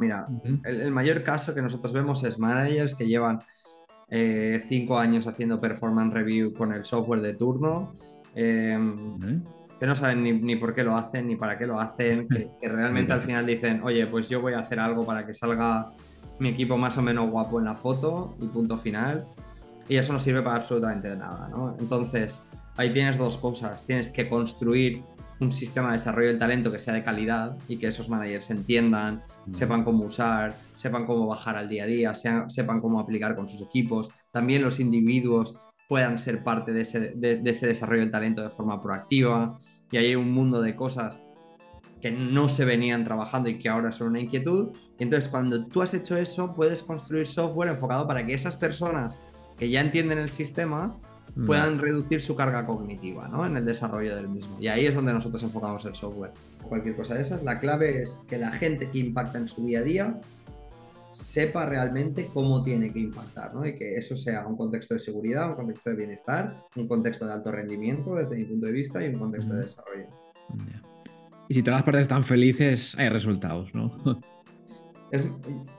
Mira, el, mayor caso que nosotros vemos es managers que llevan eh, cinco años haciendo performance review con el software de turno, em, que no saben ni, por qué lo hacen, ni para qué lo hacen, que, realmente al final dicen, oye, pues yo voy a hacer algo para que salga mi equipo más o menos guapo en la foto y punto final. Y eso no sirve para absolutamente nada, ¿no? Entonces, ahí tienes dos cosas. Tienes que construir un sistema de desarrollo del talento que sea de calidad y que esos managers entiendan, sepan cómo usar, sepan cómo bajar al día a día, sepan cómo aplicar con sus equipos. También los individuos puedan ser parte de ese, desarrollo del talento de forma proactiva. Y hay un mundo de cosas que no se venían trabajando y que ahora son una inquietud. Y entonces cuando tú has hecho eso, puedes construir software enfocado para que esas personas que ya entienden el sistema puedan reducir su carga cognitiva ¿no? en el desarrollo del mismo. Y ahí es donde nosotros enfocamos el software. Cualquier cosa de esas, la clave es que la gente que impacta en su día a día sepa realmente cómo tiene que impactar, ¿no? Y que eso sea un contexto de seguridad, un contexto de bienestar, un contexto de alto rendimiento desde mi punto de vista y un contexto de desarrollo. Y si todas las partes están felices, hay resultados, ¿no?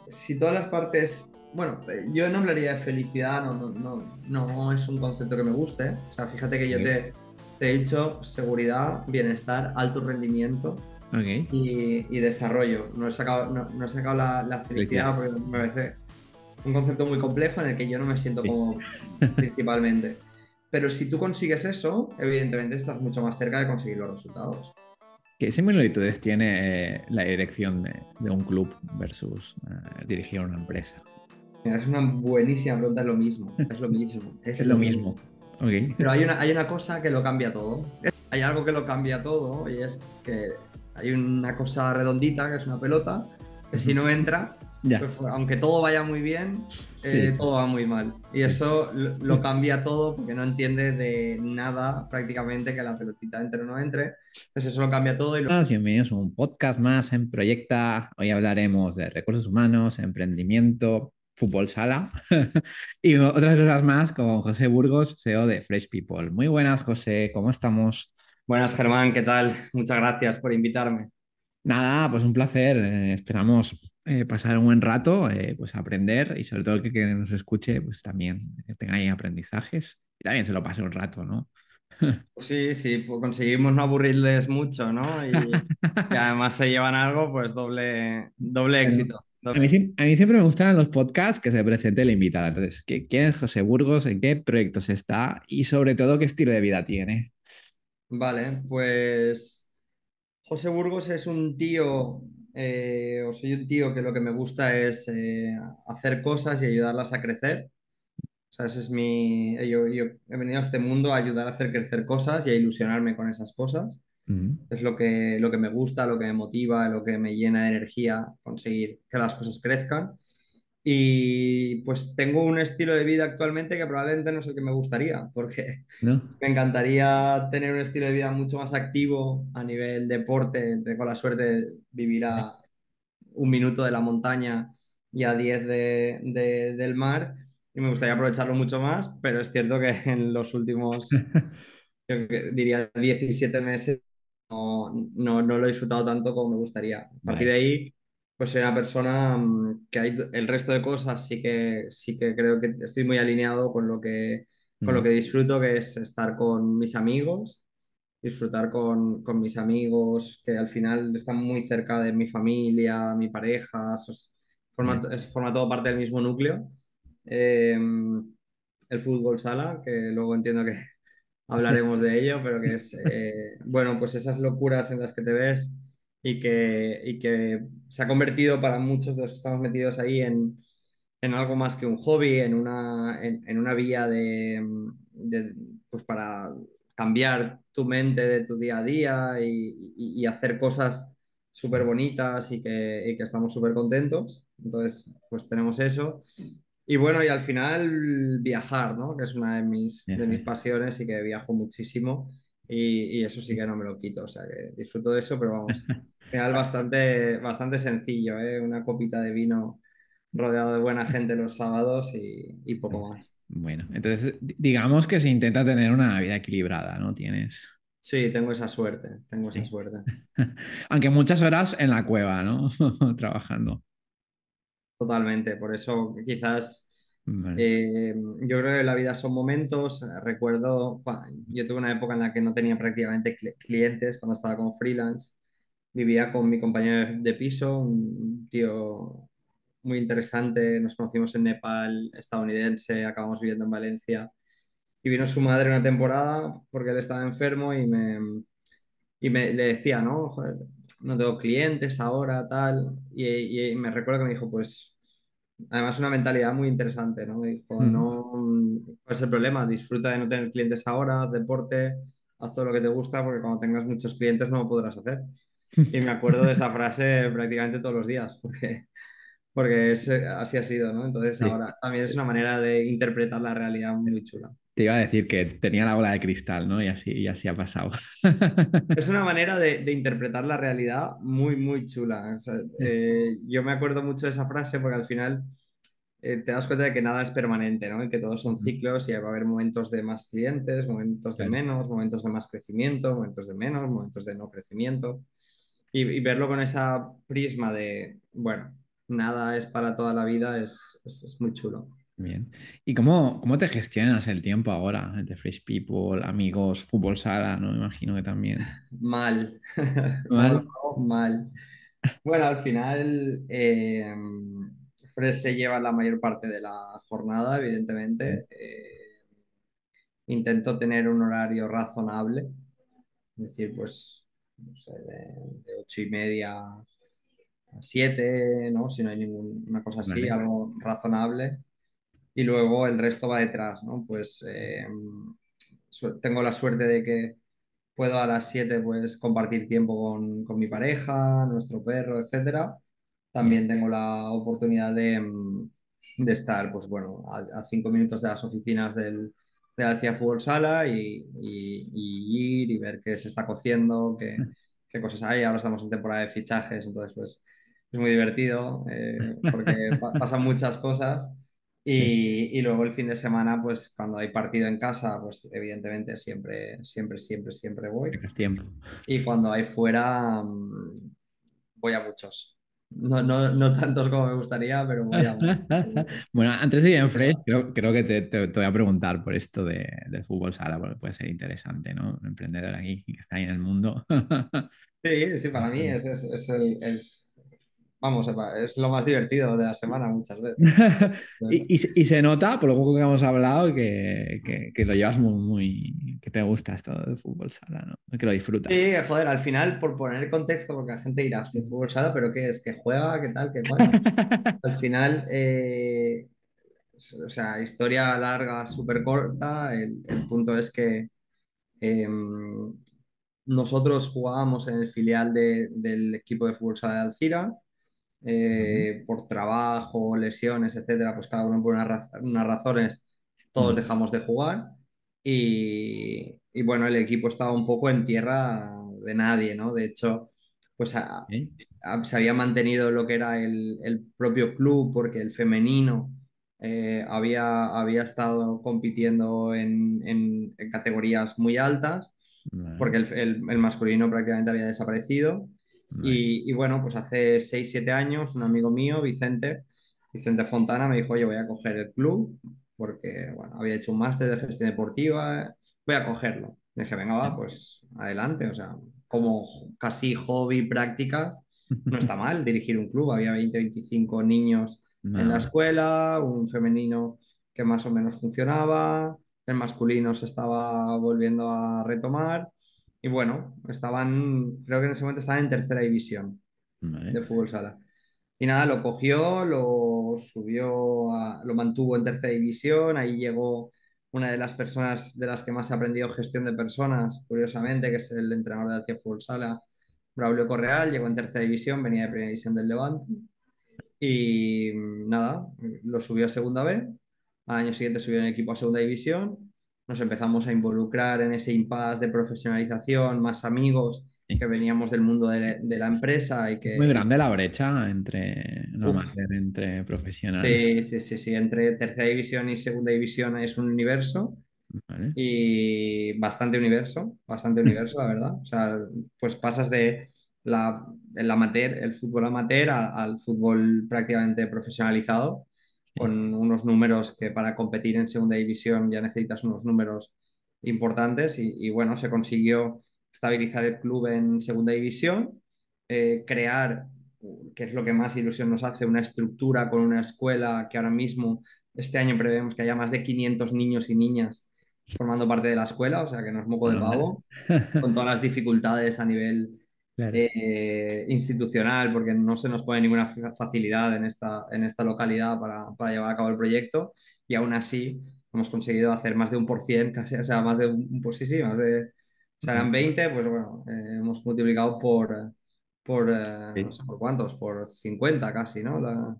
si todas las partes bueno, eh, yo no hablaría de felicidad, no, no, no, es un concepto que me guste. O sea, fíjate que yo te, he dicho seguridad, bienestar, alto rendimiento y, desarrollo. No he sacado, no, he sacado la, felicidad porque me parece un concepto muy complejo en el que yo no me siento como principalmente. Pero si tú consigues eso, evidentemente estás mucho más cerca de conseguir los resultados. ¿Qué similitudes tiene eh, la dirección de, un club versus eh, dirigir una empresa? Es una buenísima pregunta, es lo mismo, es lo mismo. Es, lo mismo. Pero hay una, hay una cosa que lo cambia todo. Hay algo que lo cambia todo y es que hay una cosa redondita que es una pelota que si no entra, pues, aunque todo vaya muy bien, eh, todo va muy mal. Y eso lo, cambia todo porque no entiende de nada prácticamente que la pelotita entre o no entre. Entonces eso lo cambia todo. Y Bienvenidos a un podcast más en Proyecta. Hoy hablaremos de recursos humanos, emprendimiento, fútbol sala y otras cosas más con José Burgos, CEO de Fresh People. Muy buenas, José, ¿cómo estamos? Buenas, Germán, ¿qué tal? Muchas gracias por invitarme. Nada, pues un placer. Eh, esperamos eh, pasar un buen rato, eh, pues aprender y sobre todo que, que nos escuche, pues también tenga ahí aprendizajes y también se lo pase un rato, ¿no? Pues sí, sí, pues conseguimos no aburrirles mucho, ¿no? Y, y además se llevan algo, pues doble, doble éxito. A mí, siempre me gustan los podcasts que se presente el invitado. Entonces, ¿quién es José Burgos? ¿En qué proyectos está? Y sobre todo, ¿qué estilo de vida tiene? Vale, pues José Burgos es un tío, eh, o soy un tío que lo que me gusta es eh, hacer cosas y ayudarlas a crecer. O sea, ese es mi... Yo, yo he venido a este mundo a ayudar a hacer crecer cosas y a ilusionarme con esas cosas. Es lo que, lo que me gusta, lo que me motiva, lo que me llena de energía, conseguir que las cosas crezcan. Y pues tengo un estilo de vida actualmente que probablemente no es el que me gustaría, porque me encantaría tener un estilo de vida mucho más activo a nivel deporte. Tengo la suerte de vivir a un minuto de la montaña y a 10 de, del mar y me gustaría aprovecharlo mucho más, pero es cierto que en los últimos, yo diría 17 meses, no, no, lo he disfrutado tanto como me gustaría. A partir de ahí, pues soy una persona mm, que hay el resto de cosas sí que, sí que creo que estoy muy alineado con lo que, con lo que disfruto, que es estar con mis amigos, disfrutar con, con mis amigos, que al final están muy cerca de mi familia, mi pareja, forma, forma todo parte del mismo núcleo. Em, el fútbol sala, que luego entiendo que hablaremos de ello, pero que es, eh, bueno, pues esas locuras en las que te ves y que, y que se ha convertido para muchos de los que estamos metidos ahí en, en algo más que un hobby, en una, en, una vía de, pues para cambiar tu mente de tu día a día y, y, hacer cosas súper bonitas y que, y que estamos súper contentos. Entonces, pues tenemos eso. Y bueno, y al final viajar, ¿no? Que es una de mis, de mis pasiones y que viajo muchísimo. Y, y, eso sí que no me lo quito, o sea que disfruto de eso, pero vamos, final bastante, bastante sencillo, ¿eh? Una copita de vino rodeado de buena gente los sábados y, y poco más. Bueno, entonces digamos que se intenta tener una vida equilibrada, ¿no? Tienes. Sí, tengo esa suerte, tengo esa suerte. Aunque muchas horas en la cueva, ¿no? Trabajando. Totalmente, por eso quizás Vale. eh, yo creo que la vida son momentos. Recuerdo, yo tuve una época en la que no tenía prácticamente cli- clientes cuando estaba como freelance. Vivía con mi compañero de piso, un tío muy interesante. Nos conocimos en Nepal, estadounidense, acabamos viviendo en Valencia. Y vino su madre una temporada porque él estaba enfermo y me, y me le decía, ¿no? Joder, no tengo clientes ahora, tal. Y, y me recuerdo que me dijo, pues, además una mentalidad muy interesante, ¿no? Me dijo, Ujú. no, ¿cuál es el problema? Disfruta de no tener clientes ahora, haz deporte, haz todo lo que te gusta, porque cuando tengas muchos clientes no lo podrás hacer. Y me acuerdo de esa frase prácticamente todos los días, porque, porque es- así ha sido, ¿no? Entonces Sí. ahora también es una manera de interpretar la realidad muy chula. Te iba a decir que tenía la bola de cristal, ¿no? Y así, y así ha pasado. Es una manera de, de interpretar la realidad muy, muy chula. O sea, eh, yo me acuerdo mucho de esa frase porque al final eh, te das cuenta de que nada es permanente, ¿no? Y que todos son ciclos y va a haber momentos de más clientes, momentos de menos, momentos de más crecimiento, momentos de menos, momentos de no crecimiento. Y, y verlo con esa prisma de, bueno, nada es para toda la vida es, es, es muy chulo. Bien. ¿Y cómo, cómo te gestionas el tiempo ahora entre Fresh People, amigos, fútbol sala, ¿no? Me imagino que también. Mal, Mal. Bueno, al final, eh, Fred se lleva la mayor parte de la jornada, evidentemente. Eh, intento tener un horario razonable, es decir, pues, no sé, de, de ocho y media a siete, ¿no? Si no hay ninguna cosa así, algo razonable. Y luego el resto va detrás, ¿no? Pues eh, tengo la suerte de que puedo a las 7 pues compartir tiempo con, con mi pareja, nuestro perro, etcétera. También tengo la oportunidad de, mm, de estar, pues bueno, a, a cinco minutos de las oficinas del, de Alcia Fútbol Sala y, y- y ir y ver qué se está cociendo, qué, qué cosas hay. Ahora estamos en temporada de fichajes, entonces pues es muy divertido eh, porque pa- pasan muchas cosas. Y, y luego el fin de semana, pues cuando hay partido en casa, pues evidentemente siempre, siempre, siempre, siempre voy. tiempo. Y cuando hay fuera, mm, voy a muchos. No, no, no tantos como me gustaría, pero voy a muchos. Bueno, antes de ir en Fresh, creo, creo que te, te- te voy a preguntar por esto de, del fútbol sala, porque puede ser interesante, ¿no? Un emprendedor aquí que está ahí en el mundo. sí, sí, para mí es, es, es el, es, vamos, es lo más divertido de la semana muchas veces. Y, y se y se nota, por lo poco que hemos hablado, que, que- que lo llevas muy, muy, que te gusta esto del fútbol sala, ¿no? Que lo disfrutas. Sí, joder, al final, por poner contexto, porque la gente dirá, hostia, fútbol sala, pero ¿qué es? ¿Que juega? ¿Qué tal? ¿Qué cual? Al final, eh, o sea, historia larga, súper corta. El, el punto es que eh, nosotros jugábamos en el filial de- del equipo de fútbol sala de Alcira. Eh, por trabajo, lesiones, etcétera, pues cada uno por unas, raz- unas razones, todos Mm. dejamos de jugar. Y, y bueno, el equipo estaba un poco en tierra de nadie, ¿no? De hecho, pues a- ¿Sí? a- se había mantenido lo que era el, el propio club, porque el femenino eh, había, había estado compitiendo en, en- en categorías muy altas, porque el, el- el masculino prácticamente había desaparecido. Y, y bueno, pues hace seis siete años, un amigo mío, Vicente, Vicente Fontana, me dijo, oye, voy a coger el club, porque bueno, había hecho un máster de gestión deportiva, voy a cogerlo. Le dije, venga, va, pues adelante, o sea, como casi hobby, prácticas, no está mal dirigir un club. Había 20 25 niños en la escuela, un femenino que más o menos funcionaba, el masculino se estaba volviendo a retomar y bueno, estaban, creo que en ese momento estaban en tercera división vale. de fútbol sala. Y nada, lo cogió, lo subió, a- lo mantuvo en tercera división, ahí llegó una de las personas de las que más he aprendido gestión de personas, curiosamente, que es el entrenador de Hacia Fútbol Sala, Braulio Correal, llegó en tercera división, venía de primera división del Levante y nada, lo subió a segunda B, al año siguiente subió en equipo a segunda división, nos empezamos a involucrar en ese impasse de profesionalización, más amigos Sí. que veníamos del mundo de, de la empresa y Es muy que, grande la brecha entre no entre profesional. sí, sí, sí, sí, entre tercera división y segunda división es un universo Vale. y bastante universo, bastante universo, la verdad. O sea, pues pasas de la, el amateur, el fútbol amateur a- al fútbol prácticamente profesionalizado. Con unos números que para competir en segunda división ya necesitas unos números importantes y, y bueno, se consiguió estabilizar el club en segunda división, eh, crear, que es lo que más ilusión nos hace, una estructura con una escuela que ahora mismo, este año prevemos que haya más de 500 niños y niñas formando parte de la escuela, o sea que no es moco de pavo, con todas las dificultades a nivel Claro. eh, institucional, porque no se nos pone ninguna fa- facilidad en esta, en esta localidad para, para llevar a cabo el proyecto y aún así hemos conseguido hacer más de un por cien, casi, o sea, más de un, pues sí, sí, más de, o sea, eran 20, pues bueno, eh, hemos multiplicado por, por eh, no Sí. sé por cuántos, por 50 casi, ¿no? La,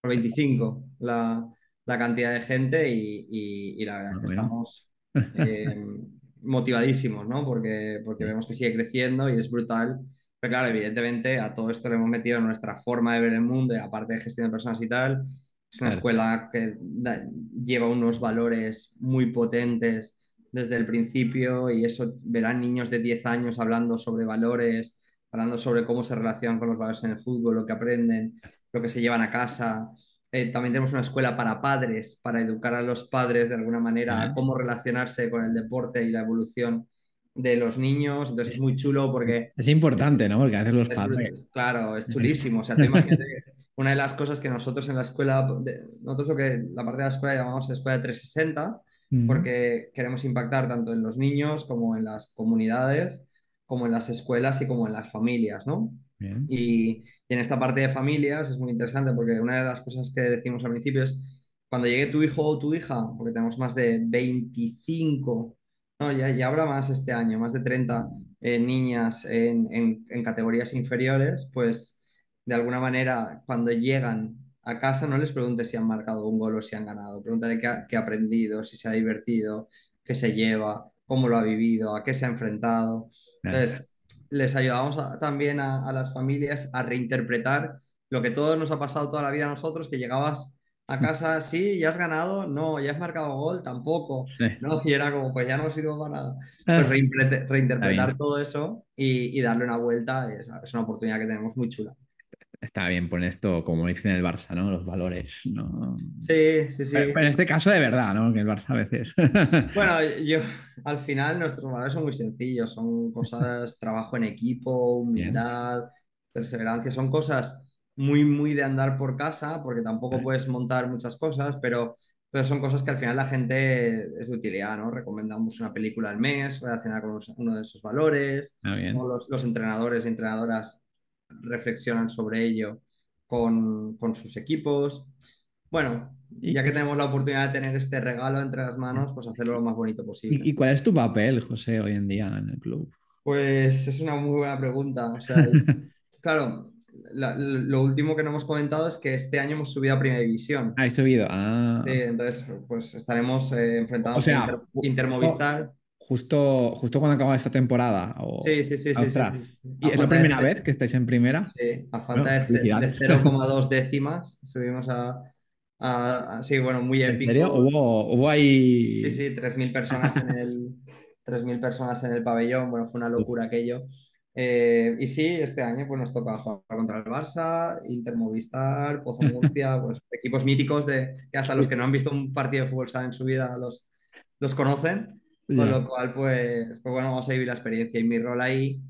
por 25 la, la cantidad de gente y, y- y la verdad es Ah, que bueno. estamos eh, motivadísimos, ¿no? Porque, porque Sí. vemos que sigue creciendo y es brutal. Pero claro, evidentemente a todo esto le hemos metido nuestra forma de ver el mundo y la parte de gestión de personas y tal. Es una Claro. escuela que da- lleva unos valores muy potentes desde el principio y eso verán niños de 10 años hablando sobre valores, hablando sobre cómo se relacionan con los valores en el fútbol, lo que aprenden, lo que se llevan a casa. Eh, también tenemos una escuela para padres, para educar a los padres de alguna manera a cómo relacionarse con el deporte y la evolución de los niños. Entonces es muy chulo porque Es importante, ¿no? Porque a veces los es, padres. claro, es chulísimo. O sea, tú imagínate una de las cosas que nosotros en la escuela, de- nosotros lo que la parte de la escuela llamamos escuela 360, Ujú. porque queremos impactar tanto en los niños como en las comunidades, como en las escuelas y como en las familias, ¿no? Bien. Y, y en esta parte de familias es muy interesante porque una de las cosas que decimos al principio es cuando llegue tu hijo o tu hija, porque tenemos más de 25, no, ya, ya habrá más este año, más de 30 eh, niñas en, en- en categorías inferiores, pues de alguna manera cuando llegan a casa no les preguntes si han marcado un gol o si han ganado, pregúntale qué ha, qué ha aprendido, si se ha divertido, qué se lleva, cómo lo ha vivido, a qué se ha enfrentado. Entonces, les ayudamos a- también a, a las familias a reinterpretar lo que todos nos ha pasado toda la vida a nosotros, que llegabas a casa, sí, ya has ganado, no, ya has marcado gol, tampoco, Sí. ¿no? Y era como, pues ya no sirvo para nada. Ah, Pues reinterpre- reinterpretar todo eso y, y darle una vuelta es, es una oportunidad que tenemos muy chula. Está bien poner esto, como dicen el Barça, ¿no? Los valores, ¿no? Sí, sí, sí. Pero en este caso de verdad, ¿no? Que el Barça a veces. Bueno, yo al final nuestros valores son muy sencillos, son cosas, trabajo en equipo, Bien. humildad, perseverancia, son cosas muy, muy de andar por casa, porque tampoco puedes montar muchas cosas, pero, pero son cosas que al final la gente es de utilidad, ¿no? Recomendamos una película al mes relacionada con uno de esos valores, Ah, bien. Los, los entrenadores y entrenadoras reflexionan sobre ello con, con sus equipos. Bueno, ¿Y, ya que tenemos la oportunidad de tener este regalo entre las manos, pues hacerlo lo más bonito posible. y- cuál es tu papel, José, hoy en día en el club? Pues es una muy buena pregunta. O sea, claro, la- lo último que no hemos comentado es que este año hemos subido a Primera División. Ah, he subido. Ah. Sí, entonces, pues estaremos eh, O enfrentados sea, a Inter, ju- Inter justo, justo, cuando acaba esta temporada. O... Sí, sí, sí, sí, sí, sí, sí. ¿Y es la de primera vez que estáis en primera? Sí, a Bueno, falta de, ce- de felicidades. 0,2 décimas, subimos a, a- a- Sí, bueno, muy ¿En épico. serio? ¿Hubo, hubo Sí, ahí... sí, 3.000 personas en el, 3.000 personas en el pabellón, bueno, fue una locura aquello. Eh, y sí, este año pues nos toca jugar contra el Barça, Inter Movistar, Pozo Murcia, pues equipos míticos de que hasta los sí, que no han visto un partido de fútbol sala en su vida los, los conocen, con lo cual pues, pues bueno, vamos a vivir la experiencia. Y mi rol ahí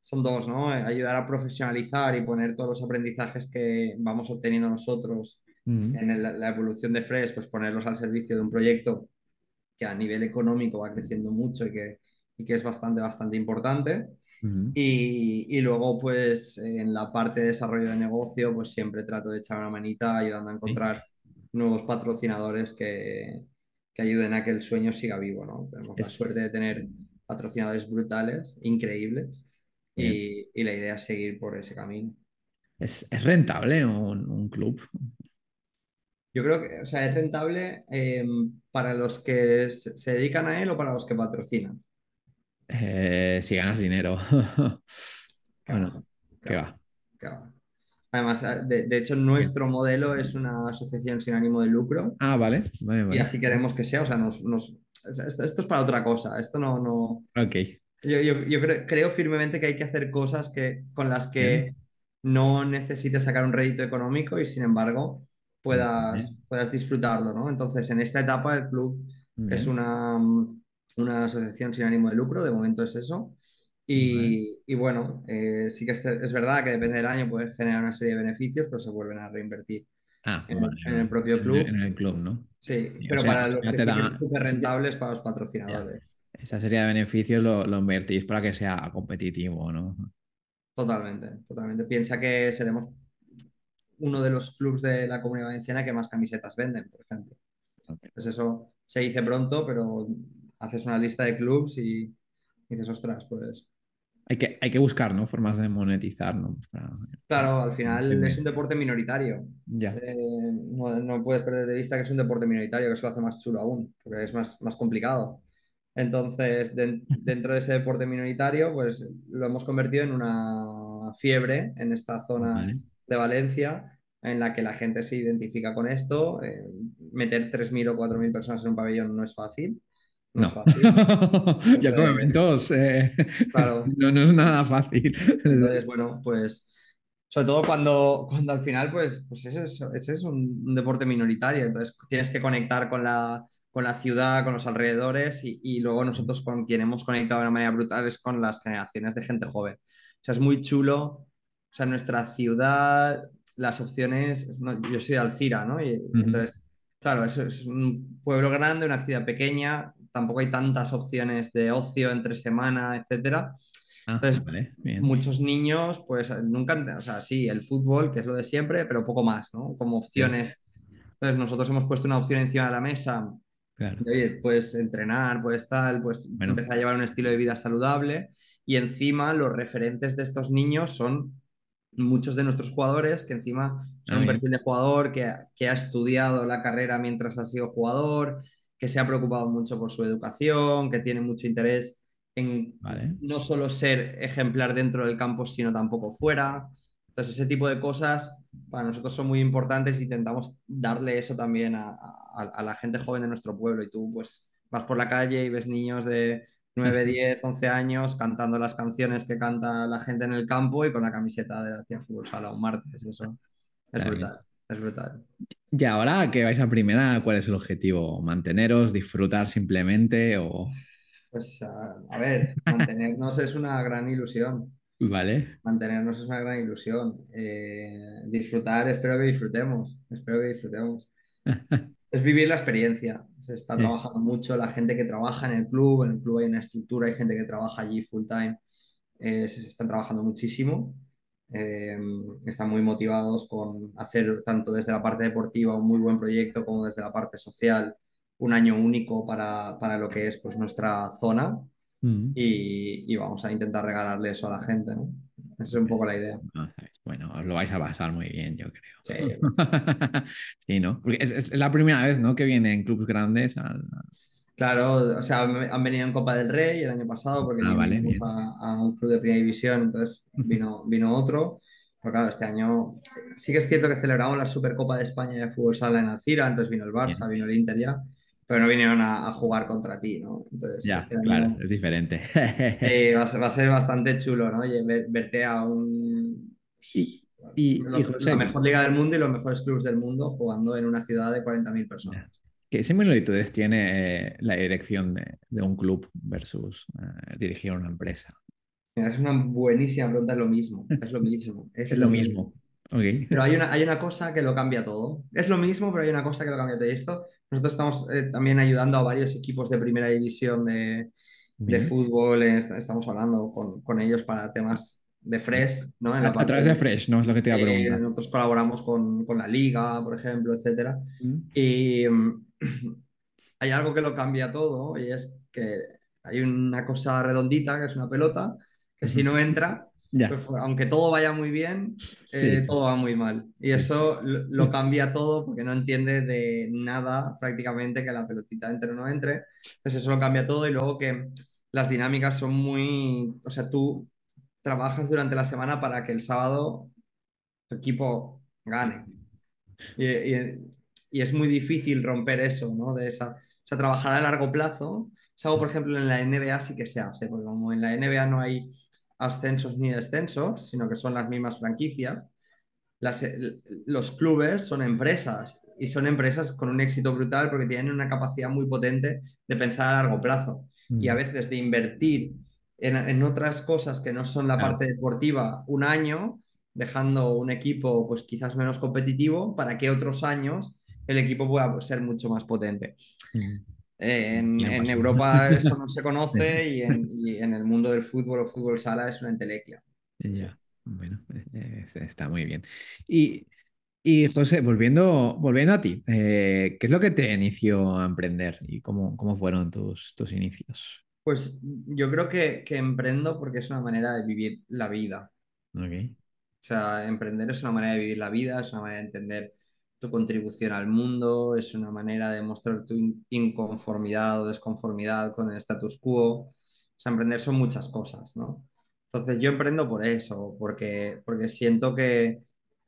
son dos, ¿no? Eh, Ayudar a profesionalizar y poner todos los aprendizajes que vamos obteniendo nosotros Mm, en el- la evolución de Fresh, pues ponerlos al servicio de un proyecto que a nivel económico va creciendo mucho y que, y que es bastante, bastante importante. Y, y luego, pues en la parte de desarrollo de negocio, pues siempre trato de echar una manita ayudando a encontrar nuevos patrocinadores que, que ayuden a que el sueño siga vivo, ¿no? Tenemos la Es suerte de tener patrocinadores brutales, increíbles, y, y la idea es seguir por ese camino. Es, es rentable un, un club. Yo creo que, o sea, es rentable eh, para los que se, dedican a él o para los que patrocinan. Eh, si ganas dinero. Bueno, que ¿qué va, va? Además, de, de hecho, nuestro modelo es una asociación sin ánimo de lucro Ah, vale, vale, y vale. así queremos que sea. O sea, nos, nos- esto, esto es para otra cosa. Esto no, no, Ok. Yo, yo- yo cre- creo firmemente que hay que hacer cosas que, con las que Bien. no necesites sacar un rédito económico y sin embargo puedas, puedas disfrutarlo, ¿no? Entonces, en esta etapa el club es una, una asociación sin ánimo de lucro, de momento es eso. Y, y bueno, eh, sí que es, es verdad que depende del año puedes generar una serie de beneficios, pero se vuelven a reinvertir Ah, en el, vale, en el vale. propio En el, en club. el club, ¿no? Sí, Y, o pero sea, para los que te sí que da... es súper rentable es para los ya. patrocinadores. Esa serie de beneficios lo, lo invertís para que sea competitivo, ¿no? Totalmente, totalmente. Piensa que seremos uno de los clubes de la Comunidad Valenciana que más camisetas venden, por ejemplo. Ok. Pues eso se dice pronto, pero haces una lista de clubes y dices, ostras, pues Hay que, hay que buscar, ¿no? Formas de monetizar, ¿no? Para- claro, al final es un deporte minoritario. Ya. Eh, no, no puedes perder de vista que es un deporte minoritario, que eso lo hace más chulo aún, porque es más, más complicado. Entonces, den- dentro de ese deporte minoritario, pues lo hemos convertido en una fiebre en esta zona Vale. de Valencia, en la que la gente se identifica con esto. Eh, meter 3.000 o 4.000 personas en un pabellón no es fácil, no es fácil. Ya Entonces, eventos eh, claro, no, no es nada fácil. entonces, bueno, pues sobre todo cuando, cuando al final, pues, pues ese es, ese es un, un deporte minoritario, entonces tienes que conectar con la, con la ciudad, con los alrededores y, y luego nosotros con quien hemos conectado de una manera brutal es con las generaciones de gente joven. O sea, es muy chulo, o sea, nuestra ciudad, las opciones, no, yo soy de Alcira, ¿no? Y, y Ujú. entonces, claro, eso es un pueblo grande, una ciudad pequeña, tampoco hay tantas opciones de ocio entre semana, etcétera. Ah, Entonces, vale, bien. muchos niños, pues nunca, o sea, sí, el fútbol, que es lo de siempre, pero poco más, ¿no? Como opciones. Entonces, nosotros hemos puesto una opción encima de la mesa claro. de, oye, puedes entrenar, puedes tal, pues Bueno, empezar a llevar un estilo de vida saludable y encima los referentes de estos niños son muchos de nuestros jugadores que encima son ah, un perfil de jugador que, que ha estudiado la carrera mientras ha sido jugador, que se ha preocupado mucho por su educación, que tiene mucho interés en Vale. no solo ser ejemplar dentro del campo, sino tampoco fuera. Entonces, ese tipo de cosas para nosotros son muy importantes e intentamos darle eso también a, a- a la gente joven de nuestro pueblo. Y tú, pues, vas por la calle y ves niños de 9 10 11 años cantando las canciones que canta la gente en el campo y con la camiseta de la Cien Fútbol Sala un martes. Eso es brutal, es brutal. Y ahora que vais a primera, ¿cuál es el objetivo? ¿Manteneros, disfrutar simplemente o...? Pues, a, a ver, mantenernos es una gran ilusión. Vale. Mantenernos es una gran ilusión. Eh, disfrutar, espero que disfrutemos. Espero que disfrutemos. Es vivir la experiencia. Se está Sí. trabajando mucho. La gente que trabaja en el club, en el club hay una estructura, hay gente que trabaja allí full time. Eh, se se están trabajando muchísimo. Eh, están muy motivados con hacer tanto desde la parte deportiva un muy buen proyecto como desde la parte social un año único para, para lo que es pues, nuestra zona Mm. y, y vamos a intentar regalarle eso a la gente, ¿no? Esa es un poco la idea. Bueno, os lo vais a pasar muy bien, yo creo. Sí, ¿no? Porque es, es la primera vez, ¿no? Que vienen clubes grandes al... claro, o sea, han venido en Copa del Rey el año pasado porque Ah, vale, a, a un club de primera división, entonces vino, vino otro. Pero claro, este año sí que es cierto que celebramos la Supercopa de España de Fútbol Sala en Alcira, entonces vino el Barça, Bien. vino el Inter ya, pero no vinieron a, a jugar contra ti, ¿no? Entonces Ya, este claro, es diferente. eh, va a ser, va a ser bastante chulo, ¿no? Oye, ver- verte a un... Y, y, la mejor liga del mundo y los mejores clubes del mundo jugando en una ciudad de 40.000 personas. ¿Qué similitudes tiene eh, la dirección de, de un club versus eh, dirigir una empresa? Es una buenísima pregunta, es lo mismo, es lo mismo, es Es lo lo mismo. Pero hay una, hay una cosa que lo cambia todo. Es lo mismo, pero hay una cosa que lo cambia todo. Y esto, nosotros estamos eh, también ayudando a varios equipos de primera división de, de fútbol, est- estamos hablando con, con ellos para temas de Fresh, ¿no? En A, la a parte través de Fresh, ¿no? Es lo que te iba a preguntar. nosotros colaboramos con, con la liga, por ejemplo, etcétera. Mm. Y mm, hay algo que lo cambia todo y es que hay una cosa redondita, que es una pelota, que si no entra, Ya, pues, aunque todo vaya muy bien, sí, eh, todo va muy mal. Y eso lo, lo cambia todo porque no entiende de nada prácticamente que la pelotita entre o no entre. Entonces eso lo cambia todo y luego que las dinámicas son muy... O sea, tú trabajas durante la semana para que el sábado tu equipo gane. Y, y- y es muy difícil romper eso, ¿no? De esa, o sea, trabajar a largo plazo Es algo, por ejemplo, en la NBA sí que se hace, porque como en la NBA no hay ascensos ni descensos, sino que son las mismas franquicias, las, los clubes son empresas y son empresas con un éxito brutal porque tienen una capacidad muy potente de pensar a largo plazo y a Mm, veces de invertir en, en otras cosas que no son la claro. parte deportiva un año, dejando un equipo pues quizás menos competitivo para que otros años el equipo pueda ser mucho más potente. En. Europa eso no se conoce y en, y en el mundo del fútbol o fútbol sala es una entelequia. Ya, bueno, eh, está muy bien. Y, y José, volviendo, volviendo a ti, eh, ¿qué es lo que te inició a emprender y cómo, cómo fueron tus, tus inicios? Pues yo creo que, que emprendo porque es una manera de vivir la vida. Ok. O sea, emprender es una manera de vivir la vida, es una manera de entender tu contribución al mundo, es una manera de mostrar tu in- inconformidad o desconformidad con el status quo. O sea, emprender son muchas cosas, ¿no? Entonces yo emprendo por eso, porque, porque siento que,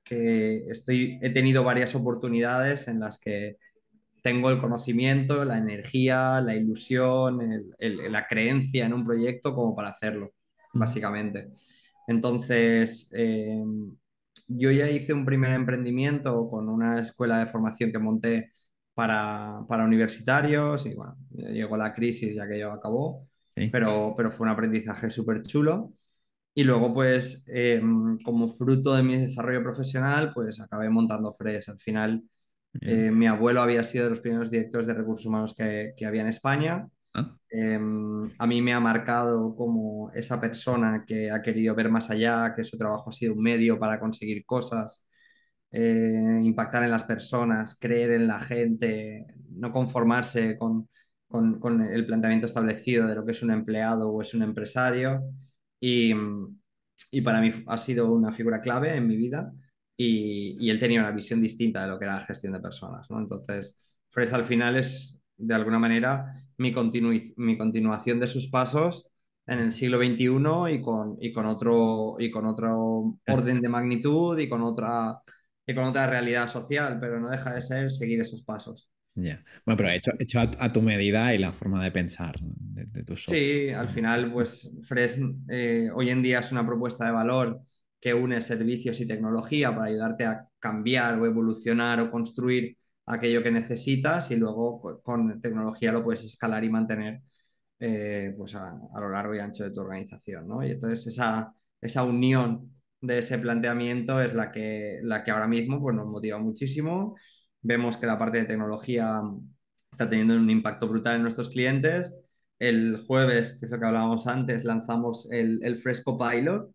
que estoy, he tenido varias oportunidades en las que tengo el conocimiento, la energía, la ilusión, el- el- la creencia en un proyecto como para hacerlo, básicamente. Entonces, eh, yo ya hice un primer emprendimiento con una escuela de formación que monté para, para universitarios y bueno, llegó la crisis ya que yo acabó, sí, pero, pero fue un aprendizaje súper chulo. Y luego, pues, eh, como fruto de mi desarrollo profesional, pues acabé montando Fresh. Al final, eh, mi abuelo había sido de los primeros directores de recursos humanos que, que había en España. Eh, a mí me ha marcado como esa persona que ha querido ver más allá, que su trabajo ha sido un medio para conseguir cosas, eh, impactar en las personas, creer en la gente, no conformarse con, el planteamiento establecido de lo que es un empleado o es un empresario. Y, y para mí ha sido una figura clave en mi vida y, y él tenía una visión distinta de lo que era la gestión de personas, ¿no? Entonces, Fres al final es, de alguna manera, mi, continu- mi continuación de sus pasos en el siglo XXI y con, y con otro, y con otro orden de magnitud y con otra, y con otra realidad social, pero no deja de ser seguir esos pasos. ya. Bueno, pero hecho, hecho a, a tu medida y la forma de pensar de, de socios. Sí, al final, pues Fresh eh, hoy en día es una propuesta de valor que une servicios y tecnología para ayudarte a cambiar o evolucionar o construir aquello que necesitas y luego pues, con tecnología lo puedes escalar y mantener eh, pues a, a, lo largo y ancho de tu organización, ¿no? Y entonces esa, esa unión de ese planteamiento es la que, la que ahora mismo pues, nos motiva muchísimo. Vemos que la parte de tecnología está teniendo un impacto brutal en nuestros clientes el jueves, que es lo que hablábamos antes, lanzamos el, el Fresco Pilot.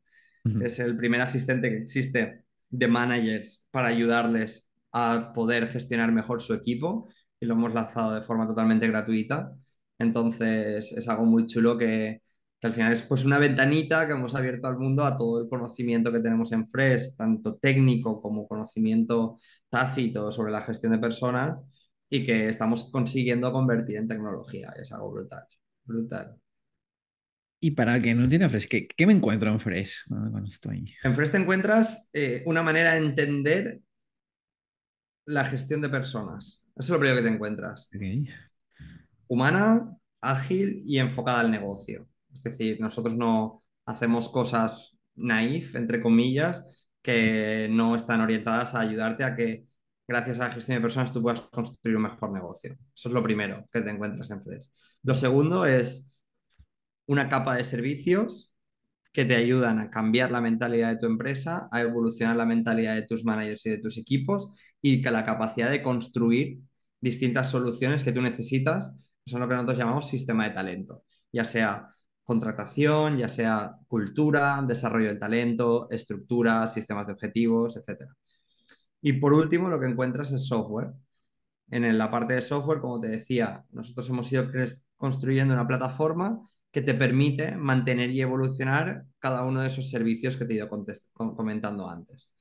Es el primer asistente que existe de managers para ayudarles a poder gestionar mejor su equipo y lo hemos lanzado de forma totalmente gratuita. Entonces es algo muy chulo que, que al final es pues una ventanita que hemos abierto al mundo a todo el conocimiento que tenemos en Fresh, tanto técnico como conocimiento tácito sobre la gestión de personas y que estamos consiguiendo convertir en tecnología. Es algo brutal. Brutal. Y para el que no entienda Fresh, ¿qué, qué me encuentro en Fresh cuando, cuando estoy? En Fresh te encuentras eh, una manera de entender la gestión de personas. Eso es lo primero que te encuentras. Humana, ágil y enfocada al negocio. Es decir, nosotros no hacemos cosas naif, entre comillas, que no están orientadas a ayudarte a que gracias a la gestión de personas tú puedas construir un mejor negocio. Eso es lo primero que te encuentras en Fresh. Lo segundo es una capa de servicios que te ayudan a cambiar la mentalidad de tu empresa, a evolucionar la mentalidad de tus managers y de tus equipos y que la capacidad de construir distintas soluciones que tú necesitas, son lo que nosotros llamamos sistema de talento, ya sea contratación, ya sea cultura, desarrollo del talento, estructuras, sistemas de objetivos, etc. Y por último, lo que encuentras es software. En la parte de software, como te decía, nosotros hemos ido construyendo una plataforma que te permite mantener y evolucionar cada uno de esos servicios que te he ido comentando antes.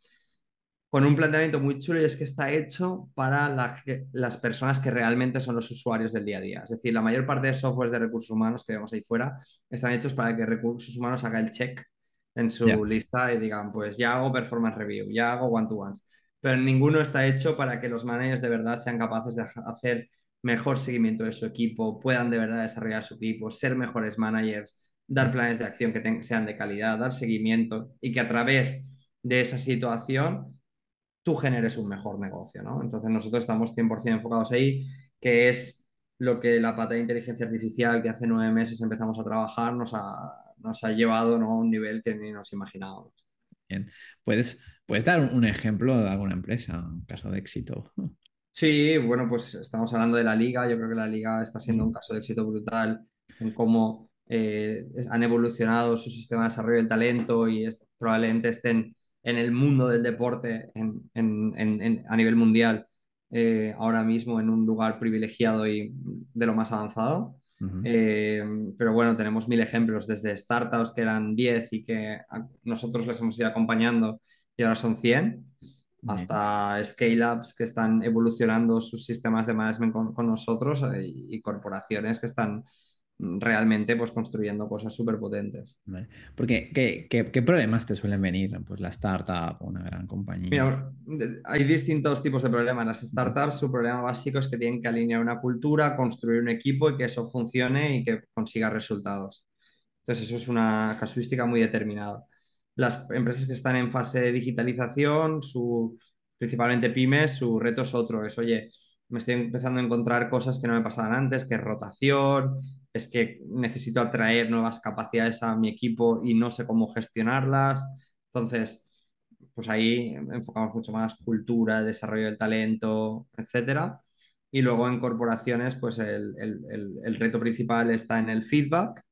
Con un planteamiento muy chulo y es que está hecho para la, las personas que realmente son los usuarios del día a día. Es decir, la mayor parte de softwares de recursos humanos que vemos ahí fuera están hechos para que recursos humanos haga el check en su lista y digan, pues ya hago performance review, ya hago one-to-ones. Pero ninguno está hecho para que los managers de verdad sean capaces de hacer mejor seguimiento de su equipo, puedan de verdad desarrollar su equipo, ser mejores managers, dar planes de acción que sean de calidad, dar seguimiento y que a través de esa situación tú generes un mejor negocio, ¿no? Entonces nosotros estamos 100% enfocados ahí, que es lo que la pata de inteligencia artificial que hace nueve meses empezamos a trabajar nos ha, nos ha llevado ¿no? a un nivel que ni nos imaginábamos. Bien. ¿Puedes, ¿Puedes dar un ejemplo de alguna empresa, un caso de éxito? Sí, bueno, pues estamos hablando de la liga. Yo creo que la liga está siendo un caso de éxito brutal en cómo eh, han evolucionado su sistema de desarrollo del talento y probablemente estén en el mundo del deporte a nivel mundial eh, ahora mismo en un lugar privilegiado y de lo más avanzado. Eh, pero bueno, tenemos mil ejemplos, desde startups que eran 10 y que nosotros les hemos ido acompañando y ahora son 100, hasta scale-ups que están evolucionando sus sistemas de management con, nosotros eh, y, corporaciones que están realmente pues construyendo cosas súper potentes. Porque, ¿qué, problemas te suelen venir? Pues la startup o una gran compañía. hay distintos tipos de problemas. Las startups, su problema básico es que tienen que alinear una cultura, construir un equipo y que eso funcione y que consiga resultados. Entonces, eso es una casuística muy determinada. Las empresas que están en fase de digitalización, su, principalmente pymes, su reto es otro, es, oye, me estoy empezando a encontrar cosas que no me pasaban antes, que es rotación, es que necesito atraer nuevas capacidades a mi equipo y no sé cómo gestionarlas. Entonces, pues ahí enfocamos mucho más cultura, desarrollo del talento, etcétera. Y luego en corporaciones, pues el, el, reto principal está en el feedback,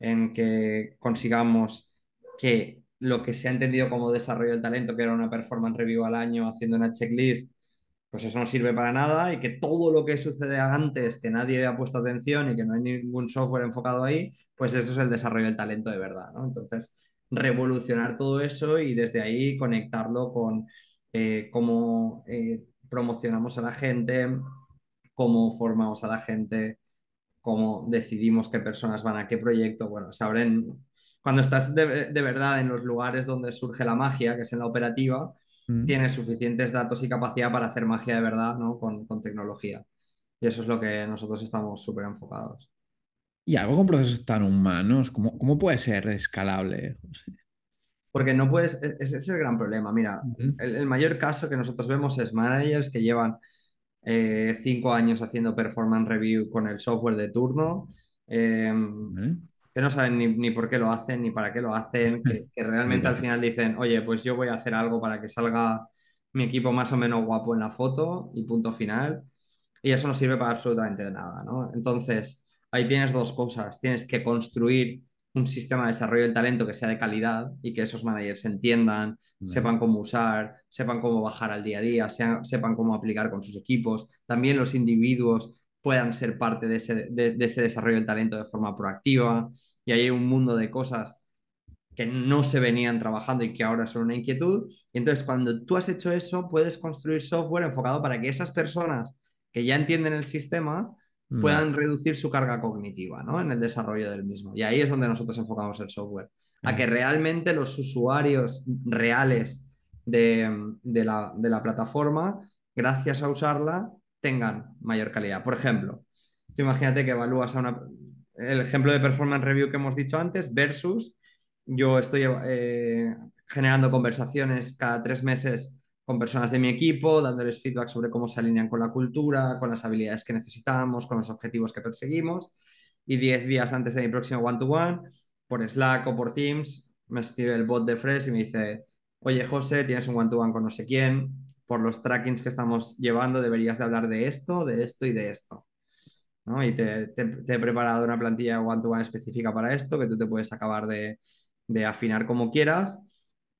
en que consigamos que lo que se ha entendido como desarrollo del talento, que era una performance review al año haciendo una checklist, pues eso no sirve para nada y que todo lo que sucede antes, que nadie ha puesto atención y que no hay ningún software enfocado ahí, pues eso es el desarrollo del talento de verdad. Entonces, revolucionar todo eso y desde ahí conectarlo con eh, cómo eh, promocionamos a la gente, cómo formamos a la gente, cómo decidimos qué personas van a qué proyecto. Bueno, se abren, cuando estás de, de verdad en los lugares donde surge la magia, que es en la operativa, Mm. tiene suficientes datos y capacidad para hacer magia de verdad ¿no? con, tecnología. Y eso es lo que nosotros estamos súper enfocados. Y algo con procesos tan humanos, ¿cómo, cómo puede ser escalable, Porque no puedes, e, ese es el gran problema. Mira, el, mayor caso que nosotros vemos es managers que llevan eh, cinco años haciendo performance review con el software de turno. Eh, que no saben ni, por qué lo hacen, ni para qué lo hacen, que, realmente al final dicen, oye, pues yo voy a hacer algo para que salga mi equipo más o menos guapo en la foto y punto final. Y eso no sirve para absolutamente nada, ¿no? Entonces, ahí tienes dos cosas. Tienes que construir un sistema de desarrollo del talento que sea de calidad y que esos managers entiendan, sepan cómo usar, sepan cómo bajar al día a día, sepan cómo aplicar con sus equipos. También los individuos puedan ser parte de ese, de ese desarrollo del talento de forma proactiva y hay un mundo de cosas que no se venían trabajando y que ahora son una inquietud. Y entonces, cuando tú has hecho eso, puedes construir software enfocado para que esas personas que ya entienden el sistema puedan reducir su carga cognitiva ¿no? en el desarrollo del mismo. Y ahí es donde nosotros enfocamos el software, a que realmente los usuarios reales de, la, de la plataforma, gracias a usarla, tengan mayor calidad. Por ejemplo, imagínate que evalúas a una, el ejemplo de performance review que hemos dicho antes versus yo estoy eh, generando conversaciones cada tres meses con personas de mi equipo, dándoles feedback sobre cómo se alinean con la cultura, con las habilidades que necesitamos, con los objetivos que perseguimos. Y diez días antes de mi próximo one-to-one, por Slack o por Teams, me escribe el bot de Fresh y me dice, oye José, tienes un one-to-one con no sé quién, por los trackings que estamos llevando deberías de hablar de esto, de esto y de esto. Y te, he preparado una plantilla one-to-one específica para esto, que tú te puedes acabar de, afinar como quieras,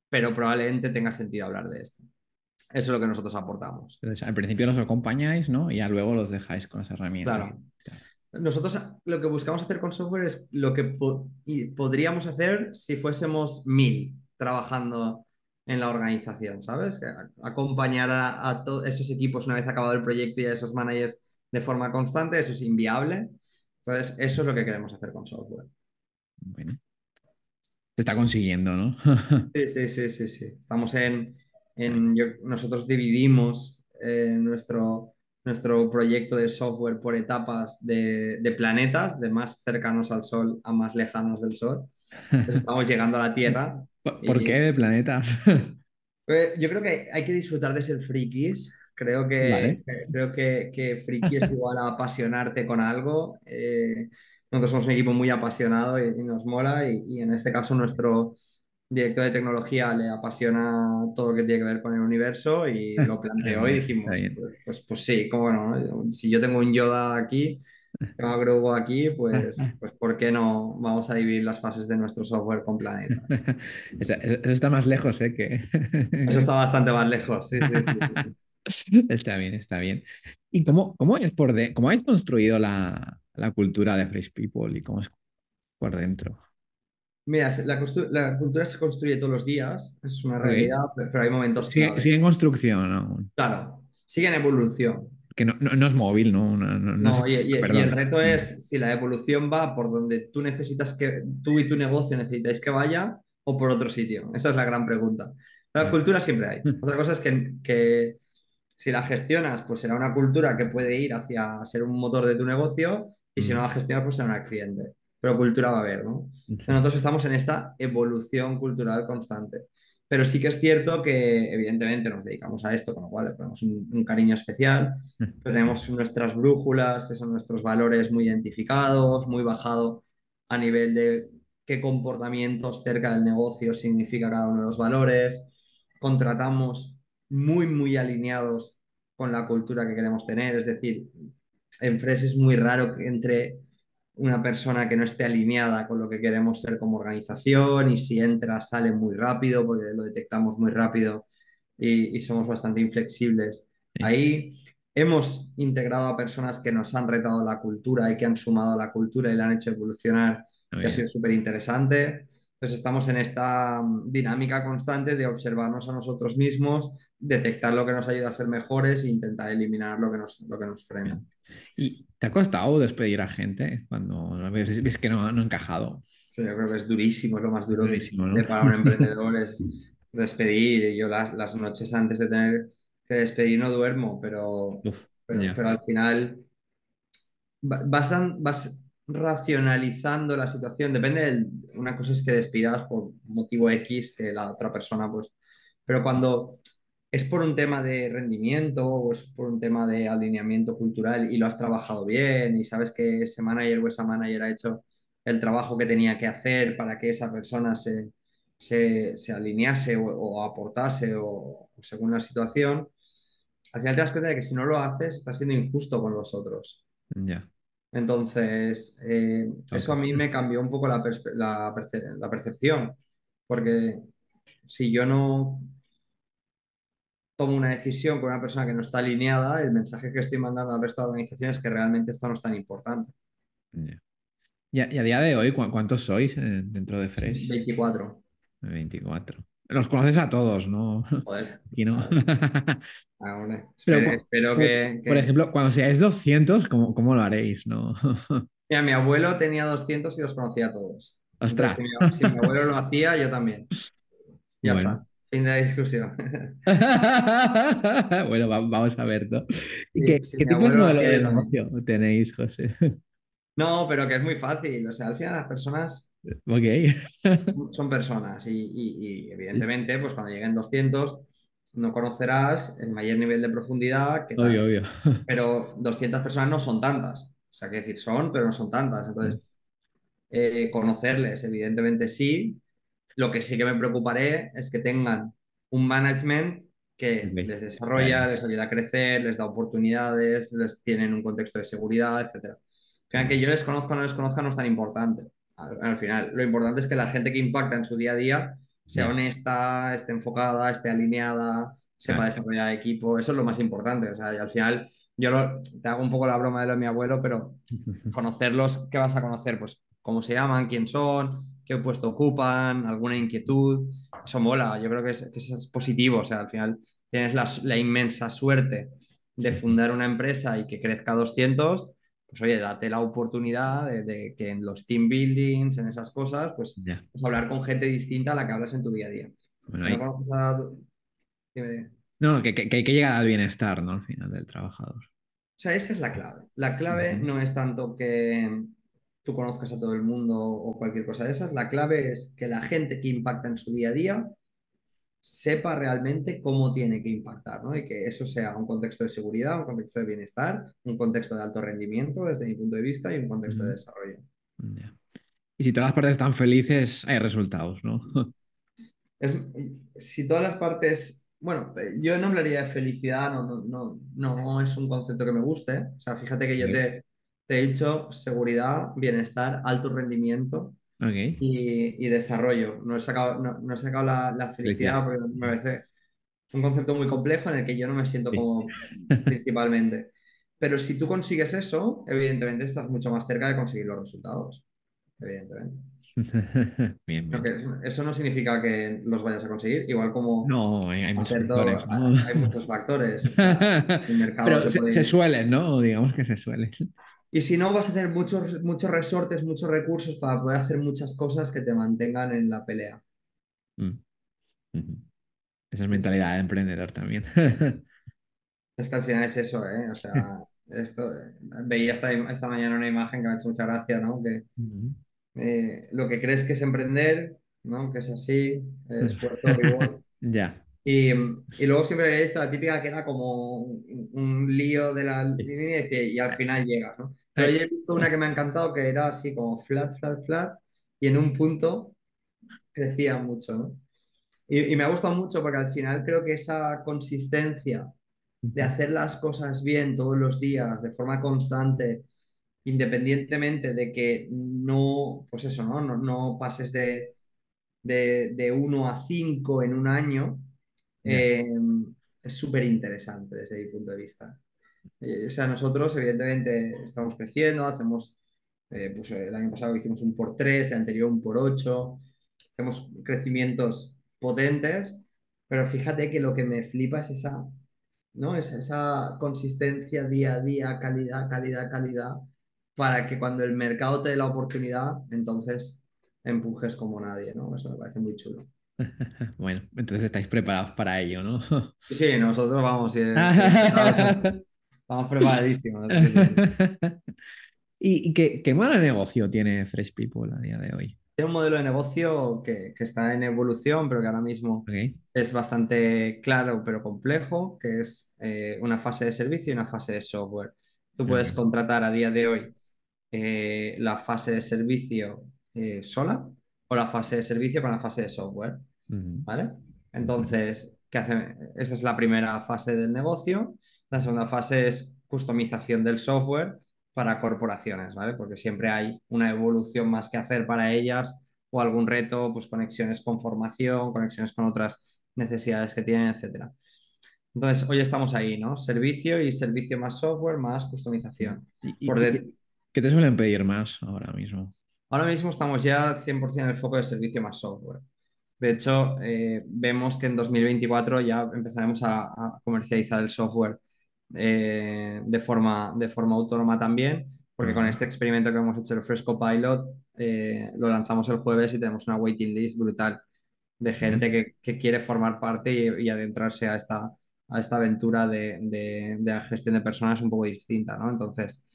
pero probablemente tenga sentido hablar de esto. Eso es lo que nosotros aportamos. al principio los acompañáis, ¿no? Y ya luego los dejáis con esa herramienta. Claro. Nosotros lo que buscamos hacer con software es lo que podríamos hacer si fuésemos mil trabajando en la organización, ¿sabes? acompañar a, a todos esos equipos una vez acabado el proyecto y a esos managers de forma constante, eso es inviable. Entonces, eso es lo que queremos hacer con software. Bueno. Se está consiguiendo, ¿no? sí, sí, sí, sí, sí. Estamos en, nosotros dividimos eh, nuestro, nuestro proyecto de software por etapas de, de planetas, de más cercanos al Sol a más lejanos del Sol. Entonces estamos llegando a la Tierra. ¿Por, por qué de planetas? Eh, Yo creo que hay que disfrutar de ser frikis. Creo que, Vale. creo que, que friki es igual a apasionarte con algo. Eh, nosotros somos un equipo muy apasionado y, y nos mola. Y, y en este caso, nuestro director de tecnología le apasiona todo lo que tiene que ver con el universo y lo planteó y dijimos: pues, pues, pues sí, cómo no. Si yo tengo un Yoda aquí, tengo a Grogu aquí, pues, pues ¿por qué no vamos a dividir las fases de nuestro software con planetas? Eso, eso está más lejos, ¿eh? Que... Eso está bastante más lejos. Sí, sí, sí. sí, sí. Está bien, está bien. ¿Y cómo, cómo es por de, cómo habéis construido la, la cultura de Fresh People y cómo es por dentro? Mira, la, cultura se construye todos los días, es una realidad, pe- pero hay momentos Sigue, sigue en construcción aún. Claro, sigue en evolución. Que no, no, no es móvil, ¿no? No, no, no es No, y, estático, y- y el reto Mm, es si la evolución va por donde tú necesitas que, tú y tu negocio necesitáis que vaya o por otro sitio. Esa es la gran pregunta. La cultura siempre hay. Otra cosa es que, que si la gestionas, pues será una cultura que puede ir hacia ser un motor de tu negocio y si no Mm, la gestionas, pues será un accidente. Pero cultura va a haber, ¿no? sí. Nosotros estamos en esta evolución cultural constante. Pero sí que es cierto que, evidentemente, nos dedicamos a esto, con lo cual le ponemos un, un cariño especial. Pero tenemos nuestras brújulas, que son nuestros valores muy identificados, muy bajado a nivel de qué comportamientos cerca del negocio significa cada uno de los valores. Contratamos muy, muy alineados con la cultura que queremos tener. Es decir, en Fresh es muy raro que entre una persona que no esté alineada con lo que queremos ser como organización y si entra sale muy rápido porque lo detectamos muy rápido y, y somos bastante inflexibles. Ahí hemos integrado a personas que nos han retado la cultura y que han sumado a la cultura y la han hecho evolucionar y ha sido súper interesante. Entonces estamos en esta mm, dinámica constante de observarnos a nosotros mismos, detectar lo que nos ayuda a ser mejores e intentar eliminar lo que nos, lo que nos frena. ¿Y te ha costado despedir a gente cuando ves, ves que no, no ha encajado? Yo creo que es durísimo, es lo más duro durísimo, ¿no? para un emprendedor, es despedir. Y yo las, las noches antes de tener que despedir no duermo, pero, Uf, pero, al final va- vas, dan- vas racionalizando la situación. Depende, del- una cosa es que despidas por motivo X, que la otra persona, pues... Pero cuando es por un tema de rendimiento o es por un tema de alineamiento cultural y lo has trabajado bien y sabes que ese manager o esa manager ha hecho el trabajo que tenía que hacer para que esa persona se, se, se alinease o, o aportase o, o según la situación, al final te das cuenta de que si no lo haces estás siendo injusto con los otros. ya, Entonces, eh, eso a mí me cambió un poco la, perspe- la perce- la percepción, porque si yo no tomo una decisión con una persona que no está alineada, el mensaje que estoy mandando al resto de organizaciones es que realmente esto no es tan importante. Y a, y a día de hoy, ¿cu- ¿cuántos sois eh, dentro de Fresh? 24. 24. Los conoces a todos, ¿no? Joder. Aquí no. Ah, hombre. Pero, Espero, espero que, por ejemplo, cuando seáis 200, ¿cómo, cómo lo haréis, no? Mira, mi abuelo tenía 200 y los conocía a todos. Entonces, ¡Ostras! si mi, si mi abuelo lo hacía, yo también. Ya Bueno. está. Fin de discusión. Bueno, va- vamos a ver, ¿no? ¿Y Si, qué, si qué tipo de modelo de negocio tenéis, José? No, pero que es muy fácil. O sea, al final las personas Ok. son personas y, y- y, evidentemente, pues cuando lleguen 200 no conocerás el mayor nivel de profundidad que Obvio, obvio. Pero 200 personas no son tantas. O sea, que decir, son, pero no son tantas. Entonces, eh, conocerles, evidentemente sí. Lo que sí que me preocuparé es que tengan un management que Ok. les desarrolla, les ayuda a crecer, les da oportunidades, les tienen un contexto de seguridad. Al final, que yo les conozca o no les conozca no es tan importante. Al, al final, lo importante es que la gente que impacta en su día a día sea honesta, esté enfocada, esté alineada, sepa claro. desarrollar equipo. Eso es lo más importante. O sea, y al final, yo lo- te hago un poco la broma de lo de mi abuelo, pero conocerlos, ¿qué vas a conocer? Pues cómo se llaman, quién son, qué puesto ocupan, alguna inquietud. Eso mola, yo creo que es, que es positivo. O sea, al final tienes la, la inmensa suerte de fundar una empresa y que crezca a 200, pues oye, date la oportunidad de, de que en los team buildings, en esas cosas, pues, pues hablar con gente distinta a la que hablas en tu día a día. Bueno, no a... Dime. No, que, que- hay que llegar al bienestar, ¿no? Al final del trabajador. sea, esa es la clave. La clave no es tanto que tú conozcas a todo el mundo o cualquier cosa de esas. La clave es que la gente que impacta en su día a día sepa realmente cómo tiene que impactar, ¿no? Y que eso sea un contexto de seguridad, un contexto de bienestar, un contexto de alto rendimiento desde mi punto de vista y un contexto de desarrollo. Y si todas las partes están felices, hay resultados, ¿no? Es, si todas las partes, bueno, yo no hablaría de felicidad, no, no, no, no es un concepto que me guste. O sea, fíjate que yo te he dicho seguridad, bienestar, alto rendimiento Ok. y, y desarrollo. No he sacado, no, no he sacado la, la Felicidad. porque me parece un concepto muy complejo en el que yo no me siento como principalmente. Pero si tú consigues eso, evidentemente estás mucho más cerca de conseguir los resultados, evidentemente. Bien, bien. eso no significa que los vayas a conseguir, igual como No, hay, hay muchos factores, ¿no? hay muchos factores, o sea, el mercado Pero se se, puede se suelen, ¿no? Digamos que se suelen. Y si no, vas a tener muchos, muchos resortes, muchos recursos para poder hacer muchas cosas que te mantengan en la pelea. Mm. Esa es Sí, sí. mentalidad de emprendedor también. Es que al final es eso, ¿eh? O sea, esto, veía esta, esta mañana una imagen que me ha hecho mucha gracia, ¿no? Que eh, lo que crees que es emprender, ¿no? Que es así, esfuerzo, rigor. Ya. Y, y luego siempre había visto la típica que era como un, un lío de la línea y, y al final llegas, ¿no? Pero yo he visto una que me ha encantado que era así como flat, flat, flat y en un punto crecía mucho, ¿no? Y, y me ha gustado mucho porque al final creo que esa consistencia de hacer las cosas bien todos los días, de forma constante, independientemente de que no, pues eso, ¿no? No, no pases de, de, de 1 a 5 en un año. Eh, es súper interesante desde mi punto de vista. Eh, o sea, nosotros evidentemente estamos creciendo, hacemos, eh, pues el año pasado hicimos un por 3, el anterior un por 8, hacemos crecimientos potentes, pero fíjate que lo que me flipa es esa, ¿no? Es esa consistencia día a día, calidad, calidad, calidad, para que cuando el mercado te dé la oportunidad, entonces empujes como nadie, ¿no? Eso me parece muy chulo. Bueno, entonces estáis preparados para ello, ¿no? Sí, nosotros vamos, preparadísimos. sí, sí, sí. ¿Y y qué, qué mal negocio tiene Fresh People a día de hoy? Tiene un modelo de negocio que, que está en evolución, pero que ahora mismo es bastante claro, pero complejo, que es eh, una fase de servicio y una fase de software. Tú puedes contratar a día de hoy eh, la fase de servicio eh, sola o la fase de servicio con la fase de software, ¿vale? Entonces, ¿qué hace? Esa es la primera fase del negocio. La segunda fase es customización del software para corporaciones, ¿vale? Porque siempre hay una evolución más que hacer para ellas o algún reto, pues conexiones con formación, conexiones con otras necesidades que tienen, etcétera. Entonces, hoy estamos ahí, ¿no? Servicio y servicio más software más customización. ¿Y, Por de- qué te suelen pedir más ahora mismo? Ahora mismo estamos ya 100% en el foco de servicio más software. De hecho, eh, vemos que en 2024 ya empezaremos a, a comercializar el software eh, de forma, de forma autónoma también, porque con este experimento que hemos hecho, el Fresco Pilot, eh, lo lanzamos el jueves y tenemos una waiting list brutal de gente que, que quiere formar parte y, y adentrarse a esta, a esta aventura de, de, de la gestión de personas un poco distinta, ¿no? Entonces,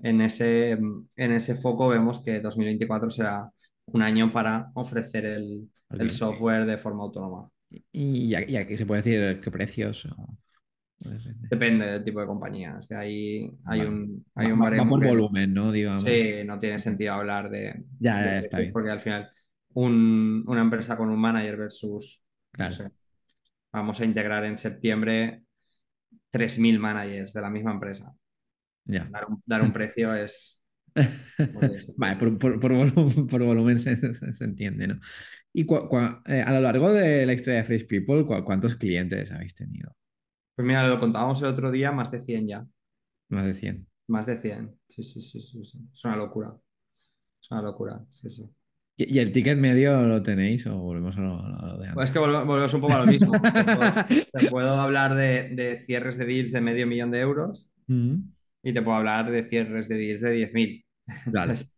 en ese, en ese foco vemos que 2024 será un año para ofrecer el, el software de forma autónoma. Y que se puede decir qué precios. o- Depende del tipo de compañía. Es que hay, hay vale. un, hay un va- va baremo por que volumen, ¿no? Digamos. sí, no tiene sentido hablar de, Ya, ya, de ya, está bien. porque al final un- una empresa con un manager versus, no Claro. sé, vamos a integrar en septiembre 3.000 managers de la misma empresa. Ya. Dar un, dar un precio es... Vale, por, por, por volumen, por volumen se, se- se entiende, ¿no? Y cua- cua- eh, a lo largo de la historia de Fresh People, cua- ¿cuántos clientes habéis tenido? Pues mira, lo contábamos el otro día, más de 100 ya. Más de 100. Más de 100. Sí, sí, sí, sí, sí. Es una locura. Es una locura. Sí, sí. ¿Y, y el ticket medio lo tenéis o volvemos a lo, a lo de Pues es antes? que volve- volvemos un poco a lo mismo. Te puedo, te puedo hablar de, de cierres de deals de medio millón de euros y te puedo hablar de cierres de deals de 10.000. Vale. Entonces,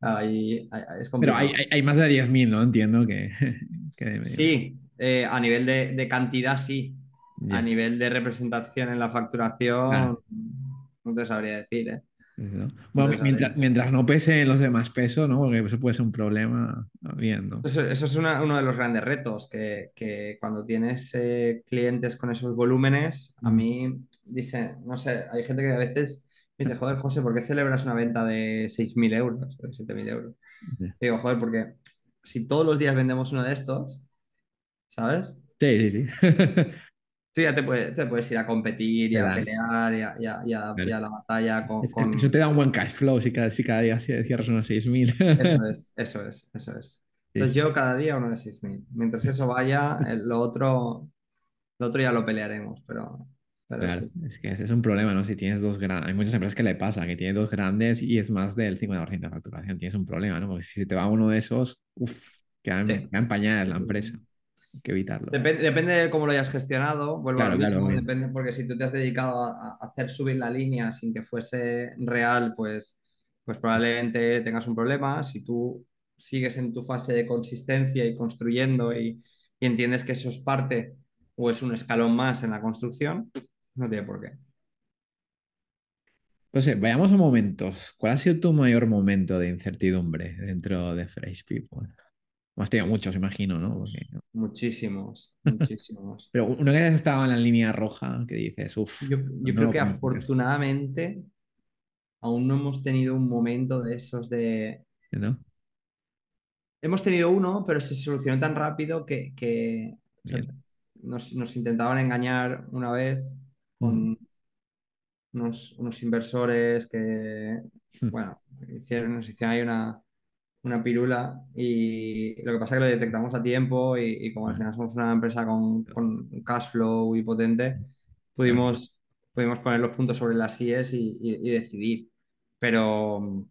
ahí, ahí- es Pero hay, hay, más de 10.000, ¿no? Entiendo que. Sí, eh, a nivel de, de cantidad sí. A nivel de representación en la Claro. facturación, no te sabría decir, ¿eh? ¿no? No Bueno, mientras, mientras no pesen los demás pesos, ¿no? Porque eso puede ser un problema bien, ¿no? Eso, eso es una- uno de los grandes retos, que, que cuando tienes eh, clientes con esos volúmenes, a mí dice, no sé, hay gente que a veces me dice, joder, José, ¿por qué celebras una venta de 6.000 euros o de 7.000 euros? Digo, joder, porque si todos los días vendemos uno de estos, ¿sabes? Sí, sí, sí. Tú ya te puedes, te puedes ir a competir y a pelear y a, y a- y a- y a Claro. la batalla con, Es- con- Eso te da un buen cash flow si cada, si cada día cierras unos 6.000. Eso es, eso es, eso es. Sí, Entonces sí. yo cada día uno de 6.000. Mientras eso vaya, el- lo otro, lo otro ya lo pelearemos, pero Claro, es que es un problema, ¿no? Si tienes dos grandes, hay muchas empresas que le pasa, que tienes dos grandes y es más del 50% de facturación, tienes un problema, ¿no? Porque si te va uno de esos, uff, quedan, Sí. quedan pañales la empresa, hay que evitarlo. Depende, depende de cómo lo hayas gestionado, vuelvo a Claro, lo claro, mismo, obvio. depende, porque si tú te has dedicado a, a hacer subir la línea sin que fuese real, pues, pues probablemente tengas un problema. Si tú sigues en tu fase de consistencia y construyendo y, y entiendes que eso es parte o es un escalón más en la construcción, no tiene por qué. Entonces, vayamos a momentos. ¿Cuál ha sido tu mayor momento de incertidumbre dentro de Fresh People? Has tenido muchos, imagino, ¿no? Porque- Muchísimos, muchísimos. Pero uno que estaba en la línea roja, que dices, uff, Yo, yo no creo que afortunadamente aún no hemos tenido un momento de esos de... ¿no? Hemos tenido uno, pero se solucionó tan rápido que, que, o sea, Bien. nos, nos intentaban engañar una vez con unos, unos inversores que, bueno, hicieron, nos hicieron ahí una, una pirula y lo que pasa es que lo detectamos a tiempo y, y como al final somos una empresa con, con un cash flow muy potente, pudimos, pudimos poner los puntos sobre las IES y, y- y decidir. Pero,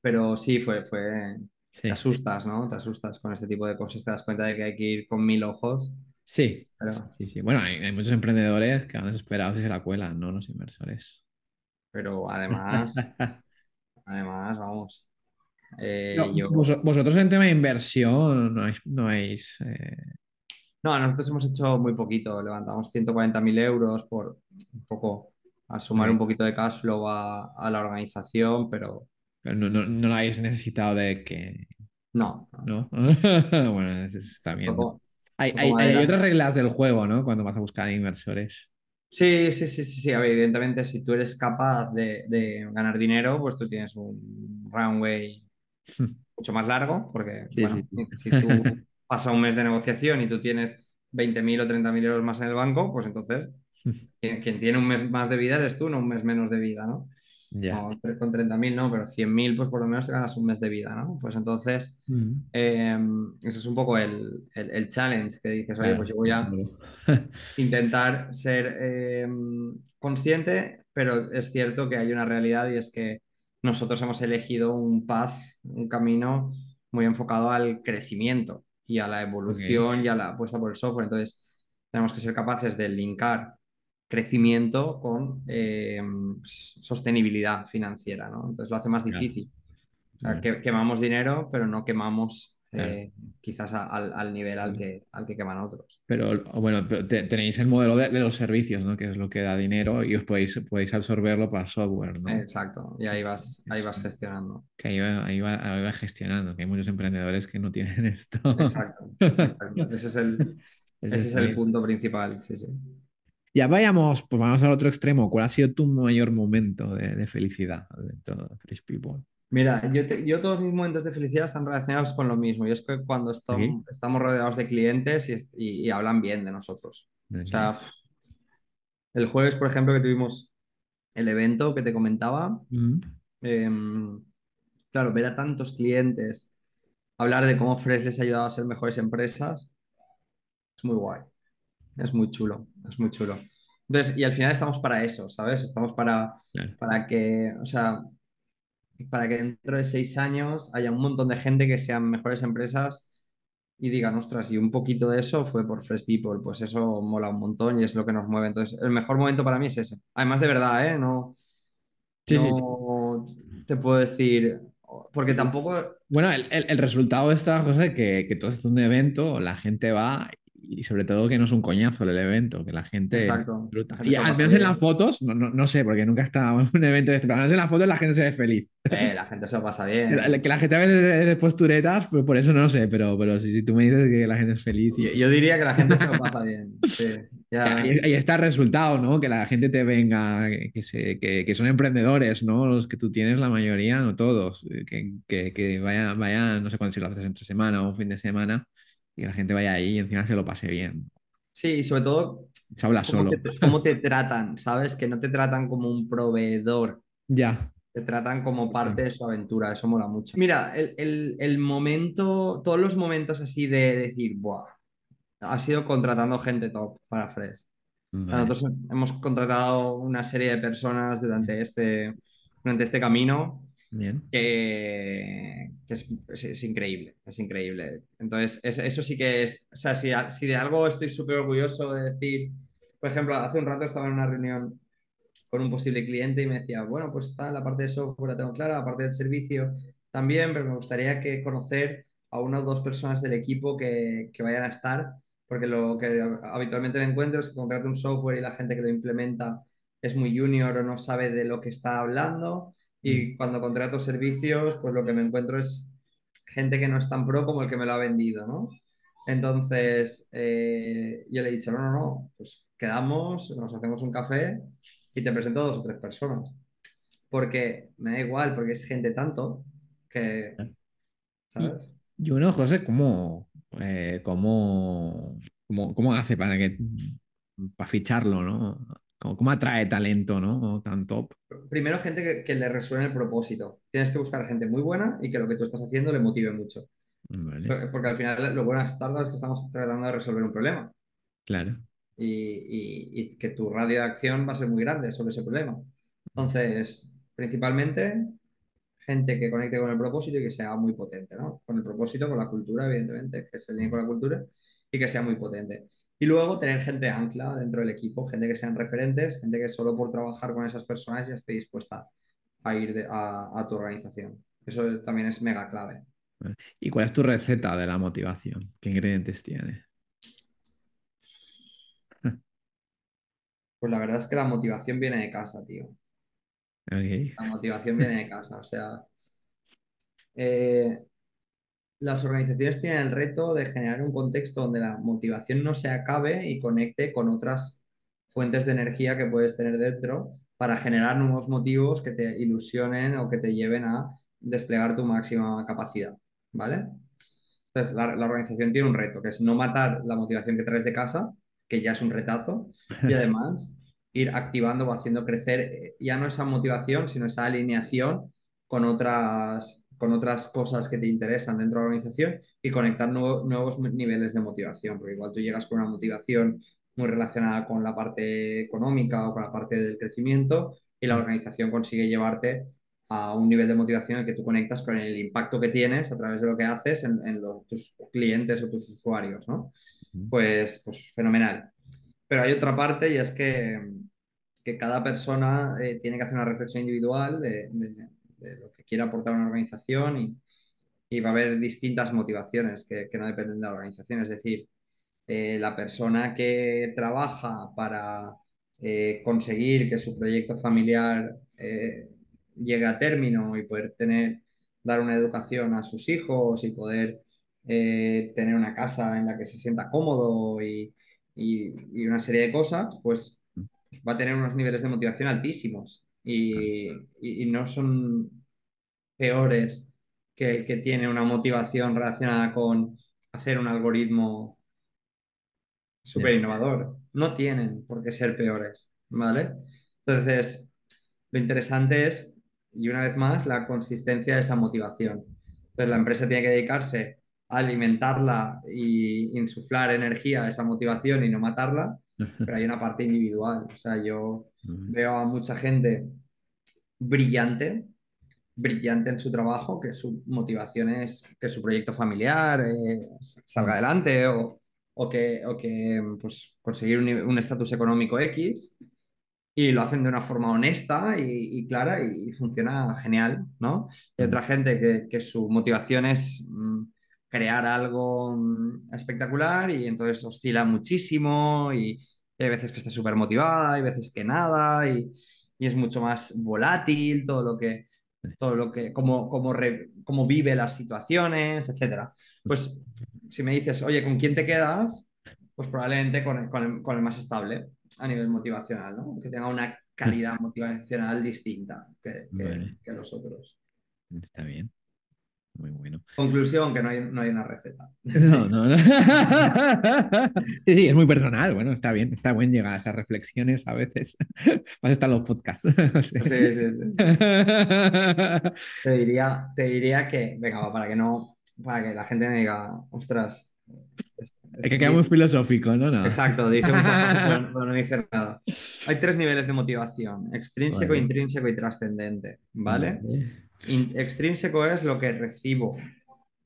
pero sí, fue, fue, Sí, te asustas, ¿no? Te asustas con este tipo de cosas, te das cuenta de que hay que ir con mil ojos, sí, pero, sí, sí. Bueno, hay, hay muchos emprendedores que van desesperados y se la cuelan, ¿no? Los inversores. pero además, además, vamos. eh, No, yo, vos- vosotros en tema de inversión no habéis, no habéis, eh, no, nosotros hemos hecho muy poquito, levantamos 140.000 euros por un poco a sumar un poquito de cash flow a, a la organización, pero pero no, no, no lo habéis necesitado de que, no, ¿no? Bueno, está bien. Hay, otras reglas del juego, ¿no? Cuando vas a buscar inversores. Sí, sí, sí, sí, sí. A ver, evidentemente, si tú eres capaz de, de ganar dinero, pues tú tienes un runway mucho más largo, porque, Sí, bueno, sí, sí. si tú pasa un mes de negociación y tú tienes 20.000 o 30.000 euros más en el banco, pues entonces quien, quien tiene un mes más de vida eres tú, no un mes menos de vida, ¿no? Ya. No, con 30.000 no, pero 100.000 pues por lo menos te ganas un mes de vida, ¿no? Pues entonces, Mm. eh, ese es un poco el, el- el challenge que dices, oye, Claro, pues yo voy a intentar ser eh, consciente, pero es cierto que hay una realidad y es que nosotros hemos elegido un path, un camino muy enfocado al crecimiento y a la evolución y a la apuesta por el software. Entonces, tenemos que ser capaces de linkar crecimiento con eh, sostenibilidad financiera, ¿no? Entonces lo hace más difícil. O sea, Claro. que, quemamos dinero, pero no quemamos Claro. eh, quizás a- al, al nivel al que, al que queman otros. Pero bueno, te- tenéis el modelo de, de los servicios, ¿no? Que es lo que da dinero y os podéis, podéis absorberlo para software, ¿no? Exacto, y ahí vas, ahí vas gestionando. Que ahí va, ahí va- ahí va gestionando, que hay muchos emprendedores que no tienen esto. Exacto, exacto. Ese es el, Ese es el punto principal, sí, sí. Ya vayamos, pues vamos al otro extremo. ¿Cuál ha sido tu mayor momento de, de felicidad dentro de Fresh People? Mira, yo, te- yo todos mis momentos de felicidad están relacionados con lo mismo, y es que cuando estam- estamos rodeados de clientes y, est- y- y hablan bien de nosotros. O sea, el jueves, por ejemplo, que tuvimos el evento que te comentaba, Mm, em, claro, ver a tantos clientes hablar de cómo Fresh les ha ayudado a ser mejores empresas es muy guay. Es muy chulo, es muy chulo. Entonces, y al final estamos para eso, ¿sabes? Estamos para, claro, para que, o sea, para que dentro de seis años haya un montón de gente que sean mejores empresas y digan, ostras, y un poquito de eso fue por Fresh People, pues eso mola un montón y es lo que nos mueve. Entonces, el mejor momento para mí es ese. Además, de verdad, ¿eh? No, Sí, sí, te puedo decir, porque tampoco, Bueno, el, el- el resultado de esta cosa es que, que tú haces un evento, la gente va y sobre todo que no es un coñazo el evento, que la gente Exacto. disfruta. La gente Y al menos en las fotos, no, no, no sé, porque nunca en un evento de este, pero al menos en las fotos la gente se ve feliz. Eh, la gente se lo pasa la, bien. que la gente a veces es posturetas, pues por eso no lo sé, pero, pero si, si tú me dices que la gente es feliz y Yo, yo diría que la gente se lo pasa bien. Sí, ya. ahí, ahí está el resultado, ¿no? Que la gente te venga, que, se, que, que son emprendedores, ¿no? Los que tú tienes, la mayoría, no todos, eh, que, que, que vaya, vaya, no sé cuándo si lo haces entre semana o un fin de semana, y que la gente vaya ahí y encima se lo pase bien. Sí, y sobre todo, Se habla cómo solo. te, cómo te tratan, ¿sabes? Que no te tratan como un proveedor, Ya. te tratan como parte de su aventura, eso mola mucho. Mira, el, el- el momento, todos los momentos así de decir, ¡buah! Ha sido contratando gente top para Fresh. Vale. Nosotros hemos contratado una serie de personas durante este, durante este camino Que, es, es- increíble, es increíble. Entonces, es- eso sí que es, o sea, si, si de algo estoy súper orgulloso de decir, por ejemplo, hace un rato estaba en una reunión con un posible cliente y me decía, bueno, pues está la parte de software tengo clara, la parte del servicio también, pero me gustaría que conocer a una o dos personas del equipo que, que vayan a estar, porque lo que habitualmente me encuentro es que contrato un software y la gente que lo implementa es muy junior o no sabe de lo que está hablando. Y cuando contrato servicios, pues lo que me encuentro es gente que no es tan pro como el que me lo ha vendido, ¿no? Entonces, eh, yo le he dicho, no, no, no, pues quedamos, nos hacemos un café y te presento a dos o tres personas. Porque me da igual, porque es gente tanto que, Y, ¿sabes? y uno, José, ¿cómo, eh, cómo, cómo, cómo hace para que para ficharlo, ¿no? ¿Cómo, cómo atrae talento, ¿no? Tan top. Primero, gente que, que le resuene el propósito. Tienes que buscar gente muy buena y que lo que tú estás haciendo le motive mucho. Vale, Porque al final lo las startups es que estamos tratando de resolver un problema. claro. y, y- y que tu radio de acción va a ser muy grande sobre ese problema. Entonces, principalmente, gente que conecte con el propósito y que sea muy potente, ¿no? Con el propósito, con la cultura, evidentemente, que se alinee con la cultura y que sea muy potente. Y luego tener gente ancla dentro del equipo, gente que sean referentes, gente que solo por trabajar con esas personas ya esté dispuesta a ir de- a, a tu organización. Eso también es mega clave. ¿Y cuál es tu receta de la motivación? ¿Qué ingredientes tiene? Pues la verdad es que la motivación viene de casa, tío. Ok. La motivación viene de casa. O sea, eh, las organizaciones tienen el reto de generar un contexto donde la motivación no se acabe y conecte con otras fuentes de energía que puedes tener dentro para generar nuevos motivos que te ilusionen o que te lleven a desplegar tu máxima capacidad, ¿vale? Entonces, la, la organización tiene un reto, que es no matar la motivación que traes de casa, que ya es un retazo, y además ir activando o haciendo crecer eh, ya no esa motivación, sino esa alineación con otras, con otras cosas que te interesan dentro de la organización y conectar nuevo- nuevos niveles de motivación, porque igual tú llegas con una motivación muy relacionada con la parte económica o con la parte del crecimiento y la organización consigue llevarte a un nivel de motivación en el que tú conectas con el impacto que tienes a través de lo que haces en, en lo- tus clientes o tus usuarios, ¿no? Pues, pues fenomenal. Pero hay otra parte y es que, que cada persona eh, tiene que hacer una reflexión individual de, de- de lo que quiere aportar una organización y, y va a haber distintas motivaciones que, que no dependen de la organización. Es decir, eh, la persona que trabaja para eh, conseguir que su proyecto familiar eh, llegue a término y poder tener, dar una educación a sus hijos y poder tener una casa en la que se sienta cómodo y, y- y una serie de cosas, pues, pues va a tener unos niveles de motivación altísimos y, y- y no son peores que el que tiene una motivación relacionada con hacer un algoritmo súper innovador. No tienen por qué ser peores, ¿vale? Entonces, lo interesante es, y una vez más, la consistencia de esa motivación. Entonces, la empresa tiene que dedicarse a alimentarla y insuflar energía a esa motivación y no matarla, pero hay una parte individual. O sea, yo veo a mucha gente brillante, brillante en su trabajo, que su motivación es que su proyecto familiar eh, salga adelante o, o que, o que pues, conseguir un estatus económico X y lo hacen de una forma honesta y, y clara y, y funciona genial, ¿no? Hay otra gente que, que su motivación es mm, crear algo mm, espectacular y entonces oscila muchísimo y, hay veces que está súper motivada, hay veces que nada y, y es mucho más volátil todo lo que, todo lo que, cómo, cómo, re- cómo vive las situaciones, etcétera. Pues si me dices, oye, ¿con quién te quedas? Pues probablemente con el, con el- con el más estable a nivel motivacional, ¿no? Que tenga una calidad motivacional distinta que, que- Vale, que los otros. está bien. Muy bueno. Conclusión, que no hay, no hay una receta. No, no, no. Sí, sí, es muy personal. Bueno, está bien, está bien llegar a esas reflexiones a veces. Para estar los podcasts. Sí. Sí, sí, sí, sí. Te diría, te diría que, venga, para que no, para que la gente me diga, ostras. es- Es que queda muy filosófico, ¿no? No. Exacto, dice muchas cosas, pero, pero no dice nada. Hay tres niveles de motivación: extrínseco, Vale. intrínseco y trascendente. ¿Vale? Vale. Extrínseco es lo que recibo,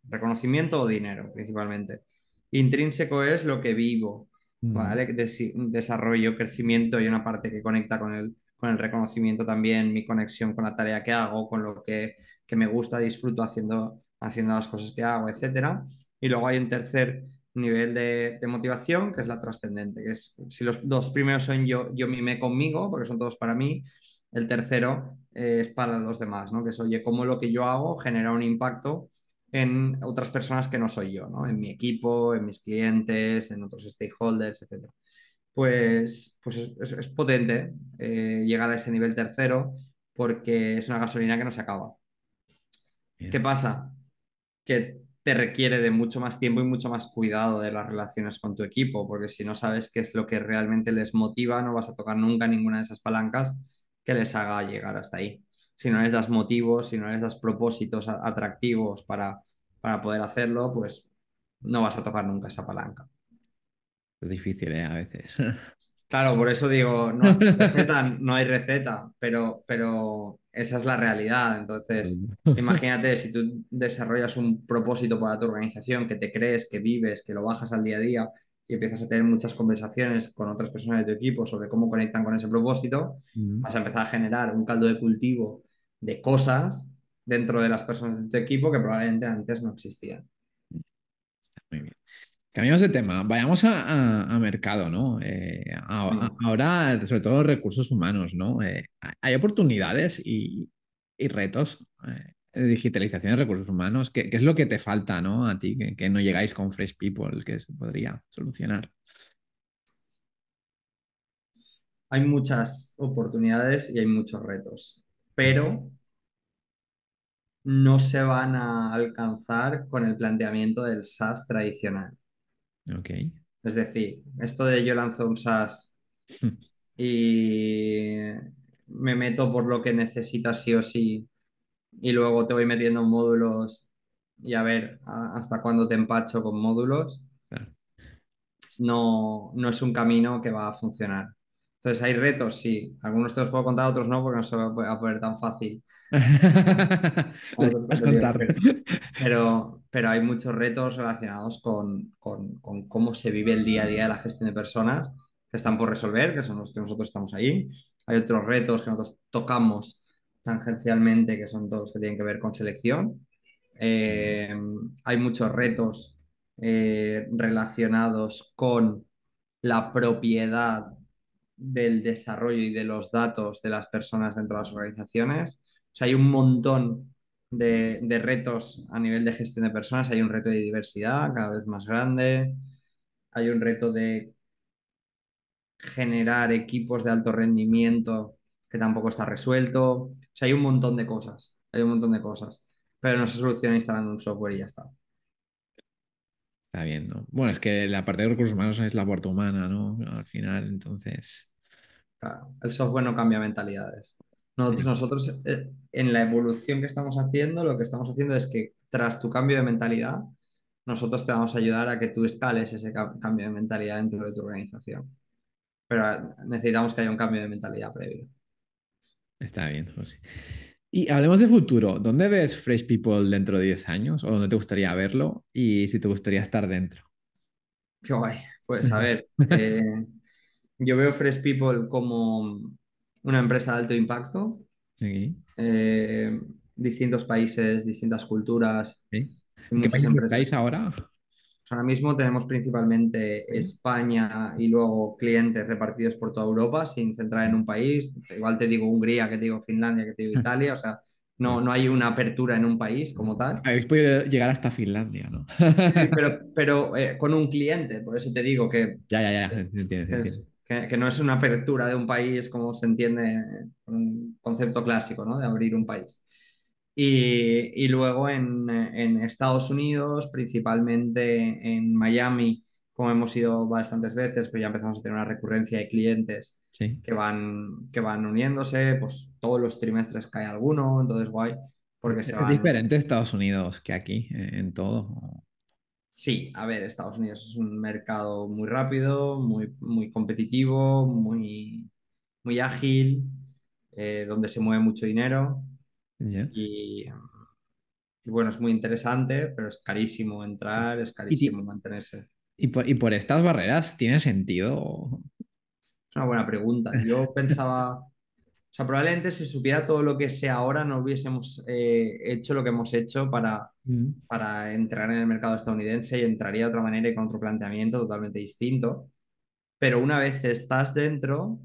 reconocimiento o dinero, principalmente. Intrínseco es lo que vivo, Mm. ¿vale? Desarrollo, crecimiento y una parte que conecta con el, con el reconocimiento también, mi conexión con la tarea que hago, con lo que, que me gusta, disfruto haciendo, haciendo las cosas que hago, etcétera. Y luego hay un tercer nivel de, de motivación, que es la trascendente, que es si los dos primeros son yo, yo mimé conmigo, porque son todos para mí, el tercero eh, es para los demás, ¿no? Que es, oye, cómo lo que yo hago genera un impacto en otras personas que no soy yo, ¿no? En mi equipo, en mis clientes, en otros stakeholders, etc. Pues, pues es, es- es potente eh, llegar a ese nivel tercero porque es una gasolina que no se acaba. Bien. ¿Qué pasa? Que te requiere de mucho más tiempo y mucho más cuidado de las relaciones con tu equipo, porque si no sabes qué es lo que realmente les motiva, no vas a tocar nunca ninguna de esas palancas que les haga llegar hasta ahí. Si no les das motivos, si no les das propósitos atractivos para, para poder hacerlo, pues no vas a tocar nunca esa palanca. Es difícil, ¿eh? A veces. Claro, por eso digo, no, receta, no hay receta, pero, pero esa es la realidad. Entonces, imagínate si tú desarrollas un propósito para tu organización que te crees, que vives, que lo bajas al día a día y empiezas a tener muchas conversaciones con otras personas de tu equipo sobre cómo conectan con ese propósito, vas a empezar a generar un caldo de cultivo de cosas dentro de las personas de tu equipo que probablemente antes no existían. Está muy bien. Cambiamos de tema, vayamos a, a- a mercado, ¿no? Eh, a- ahora, sobre todo recursos humanos, ¿no? Eh, hay oportunidades y, y retos eh, digitalización de recursos humanos. ¿Qué, qué es lo que te falta, ¿no? A ti, que, que no llegáis con Fresh People, que se podría solucionar. Hay muchas oportunidades y hay muchos retos, pero no se van a alcanzar con el planteamiento del SaaS tradicional. Ok. Es decir, esto de yo lanzo un SaaS y me meto por lo que necesitas sí o sí y luego te voy metiendo módulos y a ver a- hasta cuándo te empacho con módulos, Claro. no, no es un camino que va a funcionar. Entonces hay retos, sí. Algunos te los puedo contar, otros no, porque no se va a poner tan fácil. Vas contar. pero, pero hay muchos retos relacionados con, con- con cómo se vive el día a día de la gestión de personas que están por resolver, que son los que nosotros estamos ahí. Hay otros retos que nosotros tocamos tangencialmente, que son todos que tienen que ver con selección. Eh, hay muchos retos eh, relacionados con la propiedad del desarrollo y de los datos de las personas dentro de las organizaciones. O sea, hay un montón de, de retos a nivel de gestión de personas. Hay un reto de diversidad cada vez más grande. Hay un reto de generar equipos de alto rendimiento que tampoco está resuelto. O sea, hay un montón de cosas. Hay un montón de cosas. Pero no se soluciona instalando un software y ya está. Está bien, ¿no? Bueno, es que la parte de recursos humanos es la parte humana, ¿no? Al final, entonces. Claro, el software no cambia mentalidades. Nosotros, Sí. nosotros, eh, en la evolución que estamos haciendo, lo que estamos haciendo es que tras tu cambio de mentalidad, nosotros te vamos a ayudar a que tú escales ese ca- cambio de mentalidad dentro de tu organización. Pero necesitamos que haya un cambio de mentalidad previo. Está bien, José. Y hablemos de futuro. ¿Dónde ves Fresh People dentro de 10 años? ¿O dónde te gustaría verlo? Y si te gustaría estar dentro. Qué guay. Pues a ver, eh, yo veo Fresh People como una empresa de alto impacto, Sí, eh, distintos países, distintas culturas, ¿En qué empresas. estáis ahora? Ahora mismo tenemos principalmente. España y luego clientes repartidos por toda Europa, sin centrar en un país. Igual te digo Hungría, que te digo Finlandia, que te digo Italia. O sea, no, no hay una apertura en un país como tal. Habéis podido llegar hasta Finlandia, ¿no? Sí, pero, pero eh, con un cliente. Por eso te digo que, Ya, ya, ya, es- que, que no es una apertura de un país como se entiende un concepto clásico, ¿no? De abrir un país. Y, y luego en, en Estados Unidos, principalmente en Miami, como hemos ido bastantes veces, pues ya empezamos a tener una recurrencia de clientes Sí. que van, que van uniéndose, pues todos los trimestres cae alguno, entonces guay, porque se Es van... diferente Estados Unidos que aquí, eh, en todo. Sí, a ver, Estados Unidos es un mercado muy rápido, muy, muy competitivo, muy, muy ágil, eh, donde se mueve mucho dinero Ya. y, y bueno, es muy interesante, pero es carísimo entrar, es carísimo mantenerse. y por, y por estas barreras, ¿tiene sentido? Es una buena pregunta. Yo pensaba, o sea, probablemente si supiera todo lo que sé ahora, no hubiésemos eh, hecho lo que hemos hecho para, Mm. para entrar en el mercado estadounidense y entraría de otra manera y con otro planteamiento totalmente distinto. Pero una vez estás dentro,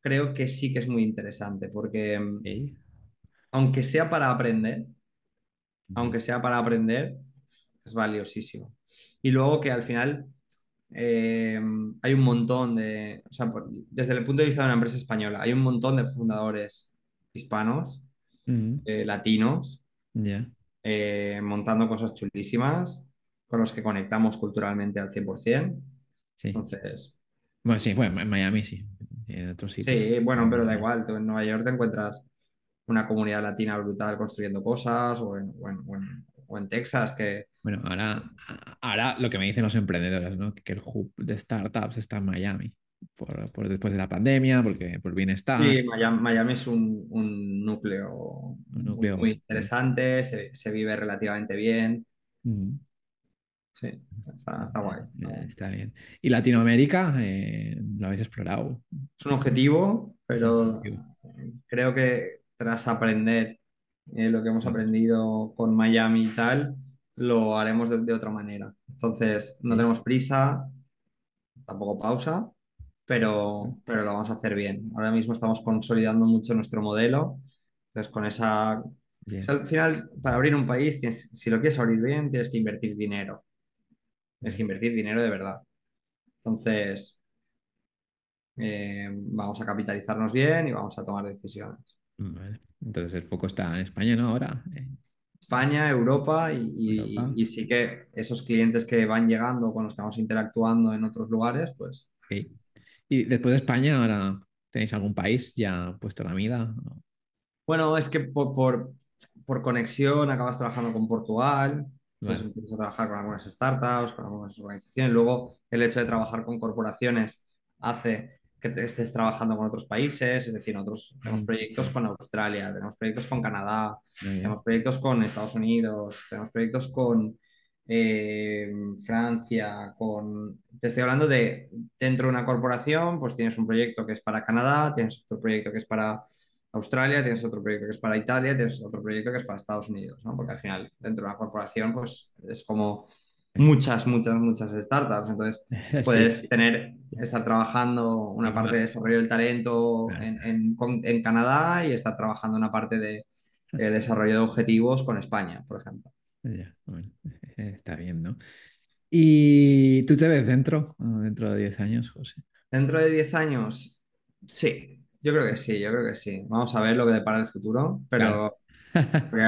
creo que sí que es muy interesante, porque mm. Aunque sea para aprender, aunque sea para aprender, es valiosísimo. Y luego que al final eh, hay un montón de, o sea, por- desde el punto de vista de una empresa española, hay un montón de fundadores hispanos, eh, latinos, eh, montando cosas chulísimas con los que conectamos culturalmente al 100%. Sí. Entonces, Bueno, sí, bueno, en Miami sí. En otros sitios. sí, bueno, pero da igual, tú en Nueva York te encuentras una comunidad latina brutal construyendo cosas, o en, o en- o en- o en Texas, que Bueno, ahora, ahora lo que me dicen los emprendedores, ¿no? Que el hub de startups está en Miami. Por, por después de la pandemia, porque por bienestar, sí, Miami, Miami es un, un núcleo un muy, núcleo. muy interesante, se, se vive relativamente bien. Sí, está, está guay. está guay. Está bien. ¿Y Latinoamérica? eh, ¿lo habéis explorado? Es un objetivo, pero creo que tras aprender eh, lo que hemos aprendido con Miami y tal, lo haremos de, de otra manera. Entonces, no tenemos prisa, tampoco pausa, pero, pero lo vamos a hacer bien. Ahora mismo estamos consolidando mucho nuestro modelo. Entonces, con esa... o Bien. sea, al final, para abrir un país, tienes- si lo quieres abrir bien, tienes que invertir dinero. Tienes que invertir dinero de verdad. Entonces, eh, vamos a capitalizarnos bien y vamos a tomar decisiones. Vale. Entonces el foco está en España, ¿no? Ahora. España, Europa y, y- Europa. y sí que esos clientes que van llegando con los que vamos interactuando en otros lugares, pues. Y después de España, ahora tenéis algún país ya puesto la mida. ¿no? bueno, es que por, por, por conexión acabas trabajando con Portugal, entonces Vale. empiezas a trabajar con algunas startups, con algunas organizaciones, luego el hecho de trabajar con corporaciones hace que estés trabajando con otros países, es decir, nosotros tenemos Mm. proyectos con Australia, tenemos proyectos con Canadá, bien. Tenemos proyectos con Estados Unidos, tenemos proyectos con eh, Francia, con... Te estoy hablando de dentro de una corporación, pues tienes un proyecto que es para Canadá, tienes otro proyecto que es para Australia, tienes otro proyecto que es para Italia, tienes otro proyecto que es para Estados Unidos, ¿no? Porque al final, dentro de una corporación, pues es como muchas, muchas, muchas startups. Entonces, puedes sí. tener, estar trabajando una parte de desarrollo del talento en, en- Canadá y estar trabajando una parte de desarrollo de objetivos con España, por ejemplo. Ya, bueno, está bien, ¿no? ¿Y tú te ves dentro, dentro de 10 años, José? Dentro de 10 años, sí, yo creo que sí, yo creo que sí. Vamos a ver lo que depara el futuro, pero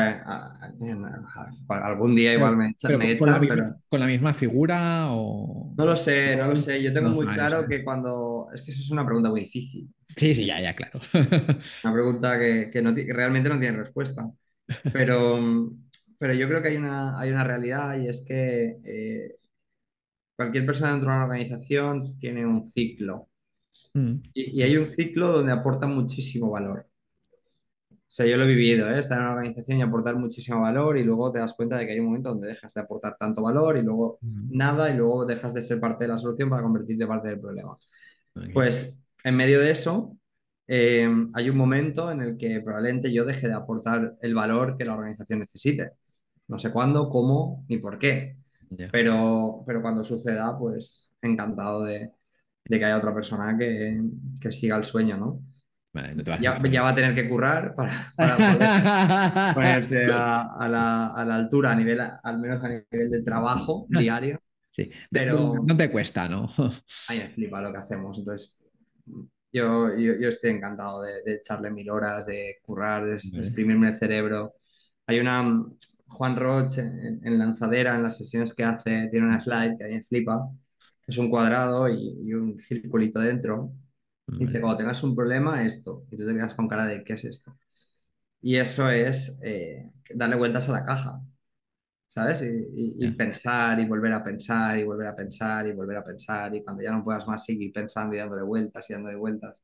algún día igual me pero me con, la misma, pero con la misma figura o... no lo sé, no lo sé. Yo tengo No muy sabes, claro que cuando... Es que eso es una pregunta muy difícil. Sí, sí, ya, ya, claro. Una pregunta que, que no ti- que realmente no tiene respuesta. Pero, pero yo creo que hay una, hay una realidad y es que eh, cualquier persona dentro de una organización tiene un ciclo. Mm, Y, y hay un ciclo donde aporta muchísimo valor. Sea, yo lo he vivido, ¿eh? Estar en una organización y aportar muchísimo valor y luego te das cuenta de que hay un momento donde dejas de aportar tanto valor y luego mm, nada y luego dejas de ser parte de la solución para convertirte en parte del problema. ok. Pues en medio de eso, eh, hay un momento en el que probablemente yo deje de aportar el valor que la organización necesite. No sé cuándo, cómo ni por qué, Ya. pero, pero cuando suceda, pues encantado de, de que haya otra persona que, que siga el sueño, ¿no? Vale, no te vas a Ya, va a tener que currar para, para poder ponerse a, a la, a la altura, a nivel, al menos a nivel de trabajo diario, Sí, pero no te cuesta, ¿no? a mí me flipa lo que hacemos. Entonces, yo, yo, yo estoy encantado de, de echarle mil horas, de currar, de, exprimirme el cerebro. Hay una, mm, Juan Roche en, en Lanzadera, en las sesiones que hace, tiene una slide que a mí me flipa. Es un cuadrado y, y un circulito dentro. Dice, cuando tengas un problema, esto. Y tú te quedas con cara de, ¿qué es esto? Y eso es eh, darle vueltas a la caja. ¿sabes? Y, y- y Ya. pensar y volver a pensar y volver a pensar y volver a pensar y cuando ya no puedas más seguir pensando y dándole vueltas y dándole vueltas.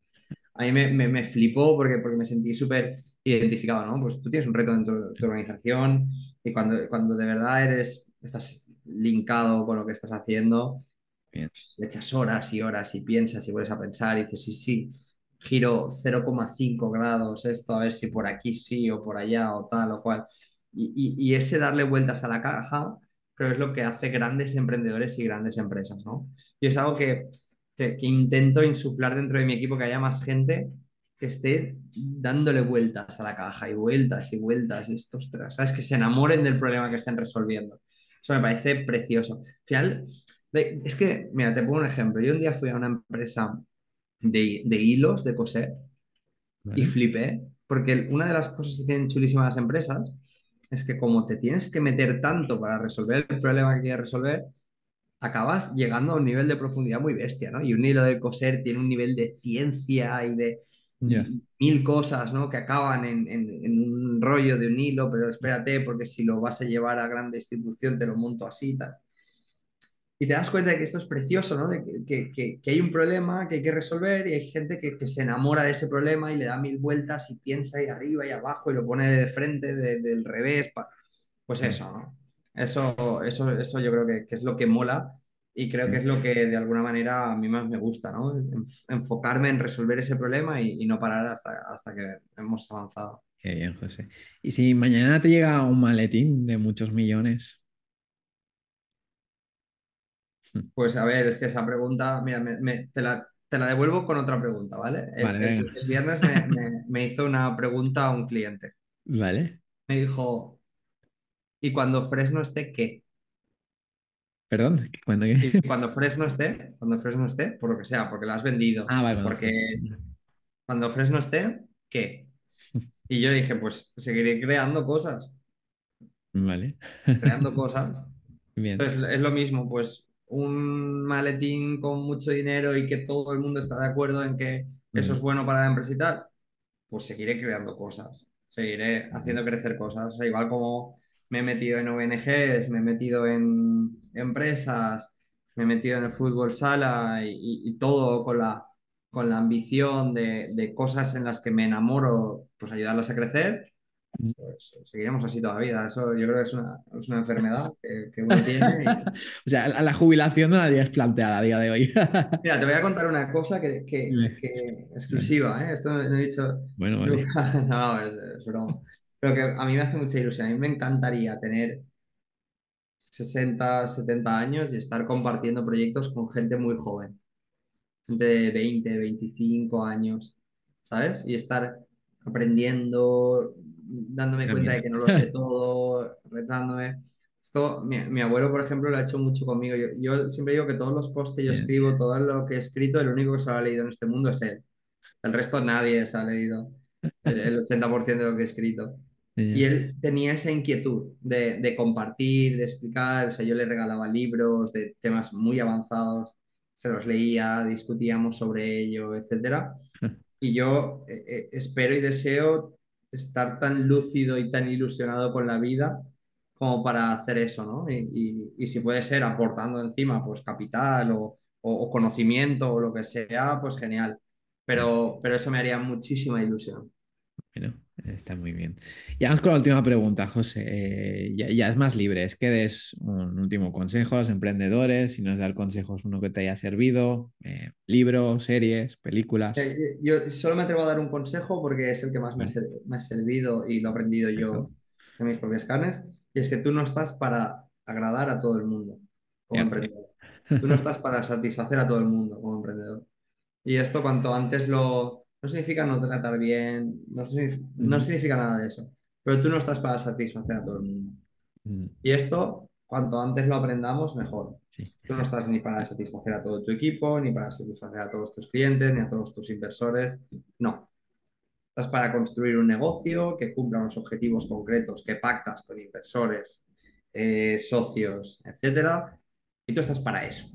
A mí me, me, me flipó porque, porque me sentí súper identificado, ¿no? Pues tú tienes un reto dentro de tu organización y cuando, cuando de verdad eres, estás linkado con lo que estás haciendo, Bien. echas horas y horas y piensas y vuelves a pensar y dices, sí, sí, giro 0,5 grados esto, a ver si por aquí sí o por allá o tal o cual. Y, y, y ese darle vueltas a la caja creo es lo que hace grandes emprendedores y grandes empresas, ¿no? Y es algo que, que, intento insuflar dentro de mi equipo, que haya más gente que esté dándole vueltas a la caja y vueltas y vueltas y estos, ¿sabes? Que se enamoren del problema que estén resolviendo. Eso me parece precioso. Al final, Es que, mira, te pongo un ejemplo. Yo un día fui a una empresa de, de hilos de coser y flipé, porque una de las cosas que tienen chulísimas las empresas es que como te tienes que meter tanto para resolver el problema que quieres resolver, acabas llegando a un nivel de profundidad muy bestia, ¿no? Y un hilo de coser tiene un nivel de ciencia y de mil cosas, ¿no? Que acaban en, en- en un rollo de un hilo, pero espérate, porque si lo vas a llevar a gran distribución, te lo monto así y tal. Y te das cuenta de que esto es precioso, ¿no? De que, que- que- hay un problema que hay que resolver y hay gente que, que se enamora de ese problema y le da mil vueltas y piensa ahí arriba y abajo y lo pone de frente, de- del revés. pa- Pues eso, ¿no? Eso, eso, eso yo creo que, es lo que mola y creo que es lo que de alguna manera a mí más me gusta, ¿no? Enfocarme en resolver ese problema y, y no parar hasta, hasta que hemos avanzado. Qué bien, José. ¿Y si mañana te llega un maletín de muchos millones? Pues a ver, es que esa pregunta, mira, me- me- te la, te la devuelvo con otra pregunta, ¿vale? El, Vale, el- venga. el viernes me, me- hizo una pregunta a un cliente. Vale. Me dijo, ¿y cuando Fresno esté qué? Perdón, ¿cuándo qué? Y cuando Fresno esté, cuando Fresno esté, por lo que sea, porque la has vendido, Ah, vale, porque cuando Fresno esté, ¿qué? Y yo dije, pues seguiré creando cosas, Vale. creando cosas. Bien. Entonces es lo mismo, pues un maletín con mucho dinero y que todo el mundo está de acuerdo en que eso Mm, es bueno para la empresa y tal, pues seguiré creando cosas, seguiré haciendo crecer cosas. O sea, igual como me he metido en ONGs, me he metido en empresas, me he metido en el fútbol sala y, y- todo con la, con la ambición de, de cosas en las que me enamoro, pues ayudarlas a crecer mm. Pues seguiremos así toda la vida. Eso yo creo que es una, es una enfermedad que, que uno tiene. y- O sea, la, la jubilación no la tienes planteada a día de hoy. Mira, te voy a contar una cosa que, que- exclusiva, ¿eh? Esto no, he dicho Bueno, vale. No, es, es broma. Pero que a mí me hace mucha ilusión. A mí me encantaría tener 60, 70 años y estar compartiendo proyectos con gente muy joven. Gente de 20, 25 años, ¿sabes? Y estar aprendiendo, dándome cuenta de que no lo sé todo, retándome. Esto, mi, mi abuelo, por ejemplo, lo ha hecho mucho conmigo. Yo, yo siempre digo que todos los posts que yo Bien. escribo, todo lo que he escrito, el único que se lo ha leído en este mundo es él. El resto nadie se ha leído el, el 80% de lo que he escrito. Y él tenía esa inquietud de, de compartir, de explicar. O sea, yo le regalaba libros de temas muy avanzados, se los leía, discutíamos sobre ello, etcétera. Y yo eh, eh, espero y deseo estar tan lúcido y tan ilusionado con la vida como para hacer eso, ¿no? Y, y- y si puede ser aportando encima, pues capital o, o- conocimiento o lo que sea, pues genial. Pero, pero eso me haría muchísima ilusión. Bueno, está muy bien. Y vamos con la última pregunta, José. Eh, ya, ya es más libre. Es que des un último consejo a los emprendedores. Si no es dar consejos, uno que te haya servido. eh, libros, series, películas. Eh, Yo solo me atrevo a dar un consejo porque es el que más me ha, me servido y lo he aprendido yo en mis propias carnes. y es que tú no estás para agradar a todo el mundo como emprendedor. Tú no estás para satisfacer a todo el mundo como emprendedor. Y esto cuanto antes lo... No significa no tratar bien, no, signif- no significa nada de eso, pero tú no estás para satisfacer a todo el mundo. Mm, Y esto, cuanto antes lo aprendamos, mejor. Sí. Tú no estás ni para satisfacer a todo tu equipo, ni para satisfacer a todos tus clientes, ni a todos tus inversores. No. Estás para construir un negocio que cumpla unos objetivos concretos, que pactas con inversores, eh, socios, etcétera. Y tú estás para eso.